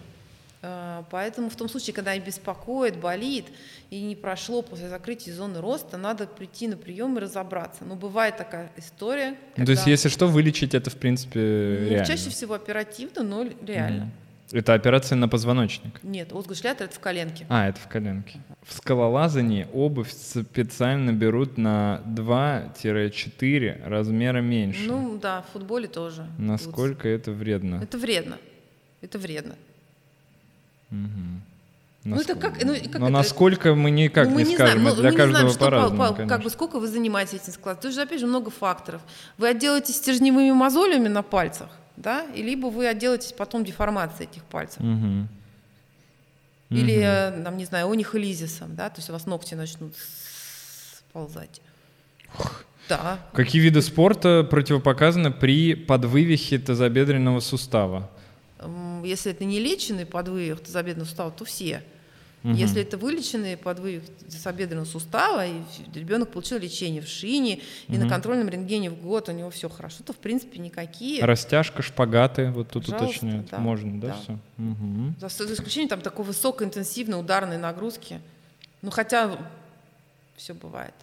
B: Э, Поэтому в том случае, когда беспокоит, болит, и не прошло после закрытия зоны роста, надо прийти на прием и разобраться. Но бывает такая история.
A: Ну, то есть,
B: когда-
A: если что, вылечить это, в принципе,
B: Ну,
A: реально.
B: чаще всего оперативно, но реально.
A: Мгм. Это операция на позвоночник.
B: Нет, озгошлятер это в коленке.
A: А, это в коленке. В скалолазании обувь специально берут на 2-4 размера меньше.
B: Ну да, в футболе тоже.
A: Насколько это вредно?
B: Это вредно. Это вредно.
A: Мгм.
B: Ну, это как- ну, как
A: Но
B: это-
A: насколько мы никак
B: Ну, мы
A: не
B: знаем,
A: скажем,
B: ну,
A: это
B: мы
A: для
B: не
A: каждого
B: знаем, по-
A: по-разному,
B: по- как бы сколько вы занимаетесь этим складом. Тут же, опять же, много факторов. Вы отделаетесь стержневыми мозолями на пальцах, да, и либо вы отделаетесь потом деформацией этих пальцев.
A: Мгм.
B: Или, э, там, не знаю, унихолизисом, да, то есть у вас ногти начнут сползать. Да.
A: Какие виды спорта противопоказаны при подвывихе тазобедренного сустава?
B: Если это не леченный подвывих тазобедренного сустава, то все.
A: Мгм.
B: Если это вылеченный подвывих тазобедренного сустава, и ребенок получил лечение в шине, и на контрольном рентгене в год у него все хорошо, то в принципе никакие.
A: Растяжка, шпагаты, вот тут
B: Пожалуйста,
A: уточняют.
B: да,
A: Можно, да,
B: да.
A: все? Мгм.
B: За, за исключением там такой высокоинтенсивной ударной нагрузки. Ну хотя все бывает.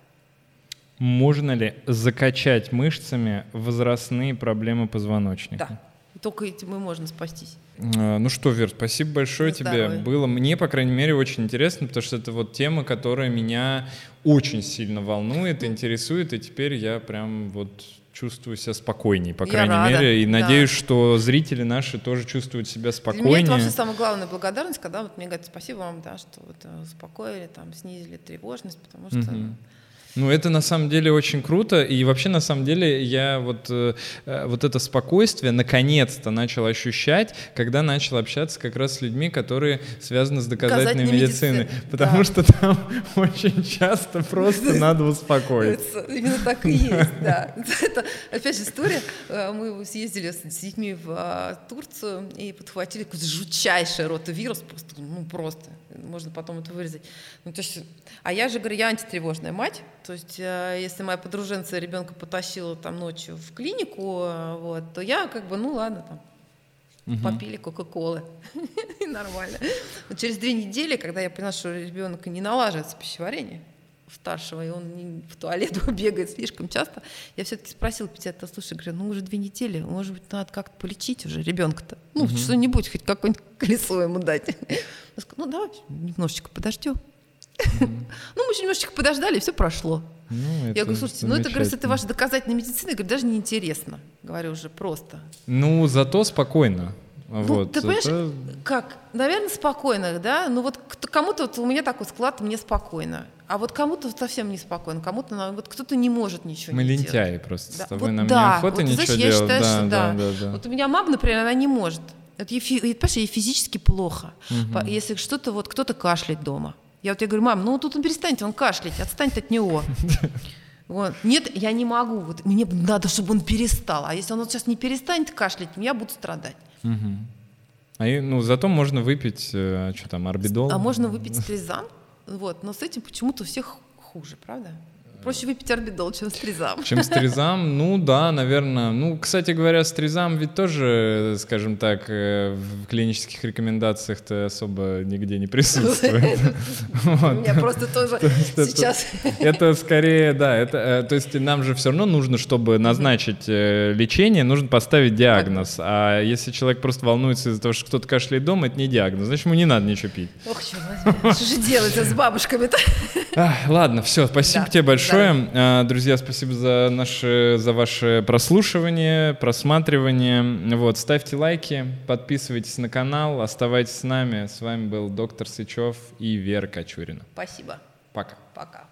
A: Можно ли закачать мышцами возрастные проблемы позвоночника?
B: Да. Только этим и можно спастись.
A: А, Ну что, Вер, спасибо большое
B: На
A: тебе. Было мне, по крайней мере, очень интересно, потому что это вот тема, которая меня очень сильно волнует, интересует, и теперь я прям вот чувствую себя спокойнее, по
B: Я
A: крайней
B: рада,
A: мере, и
B: да.
A: надеюсь, что зрители наши тоже чувствуют себя
B: Для меня это
A: спокойнее.
B: вообще самая главная благодарность, когда вот мне говорят спасибо вам, да, что вот э, успокоили, там, снизили тревожность, потому что
A: Мгм. Ну, это на самом деле очень круто. И вообще, на самом деле, я вот, э, э, вот это спокойствие наконец-то начал ощущать, когда начал общаться как раз с людьми, которые связаны с доказательной медициной.
B: медициной,
A: Потому
B: да.
A: что там *laughs* очень часто просто *laughs* надо успокоить.
B: Это именно так и есть, да. *laughs* Это, опять же, история. Э, Мы съездили с с детьми в а, Турцию и подхватили какой-то жутчайший ротовирус, просто, ну, просто. Можно потом это вырезать. Ну, то есть, а я же говорю, я антитревожная мать. То есть, э, если моя подруженца ребенка потащила там ночью в клинику, э, вот, то я как бы, ну ладно, там,
A: Мгм.
B: попили Кока-Колы. *laughs* Нормально. Но через две недели, когда я поняла, что ребенок не налаживается пищеварение старшего, и он не- в туалет *laughs* бегает слишком часто, я все-таки спросила педиатра, слушай, говорю, ну уже две недели, может быть, надо как-то полечить уже ребенка-то. Ну, что-нибудь, хоть какое-нибудь *laughs* колесо ему дать. Он сказал, ну давай немножечко подождем. *laughs* Ну, мы еще немножечко подождали, и все прошло.
A: Ну,
B: Я говорю, слушайте, ну это, говорю, это ваша доказательная медицина, я говорю, даже неинтересно. Говорю уже просто.
A: Ну, зато спокойно.
B: Ну,
A: вот,
B: ты понимаешь,
A: это-
B: как? Наверное, спокойно, да? Ну вот кому-то вот у меня такой склад, мне спокойно. А вот кому-то совсем неспокойно, кому-то на- вот кто-то не может ничего
A: Мы
B: не делать.
A: лентяи просто.
B: Да,
A: С тобой
B: вот
A: нам
B: да,
A: неохота
B: вот,
A: ничего
B: знаешь, я
A: делать.
B: считаю,
A: да,
B: что
A: да,
B: да.
A: да, да.
B: Вот у меня мама, например, она не может. Это, ей, понимаешь, ей физически плохо. По- Если что-то, вот кто-то кашляет дома. Я вот я говорю, мам, ну тут он перестаньте, он кашлять, отстаньте от него. Вот. Нет, я не могу. Вот, мне надо, чтобы он перестал. А если он вот сейчас не перестанет кашлять, я буду страдать.
A: А и, ну, зато можно выпить, э, что там, орбидол.
B: А можно выпить стризам, вот, но с этим почему-то у всех хуже, правда? Проще выпить орбидол, чем стризам. *laughs*
A: Чем стризам, ну да, наверное. Ну, кстати говоря, стризам ведь тоже, скажем так, э, в клинических рекомендациях-то особо нигде не присутствует. *laughs*
B: У меня просто тоже сейчас...
A: Это скорее, да, это, э, то есть нам же все равно нужно, чтобы назначить э, лечение, нужно поставить диагноз. А если человек просто волнуется из-за того, что кто-то кашляет дома, это не диагноз, значит, ему не надо ничего пить.
B: Ох, что же делать с бабушками-то?
A: Ладно, все, спасибо тебе большое. А, Друзья, спасибо за, наше, за ваше прослушивание, просматривание. Вот, ставьте лайки, подписывайтесь на канал, оставайтесь с нами. С вами был доктор Сычев и Вера Кочурина.
B: Спасибо.
A: Пока.
B: Пока.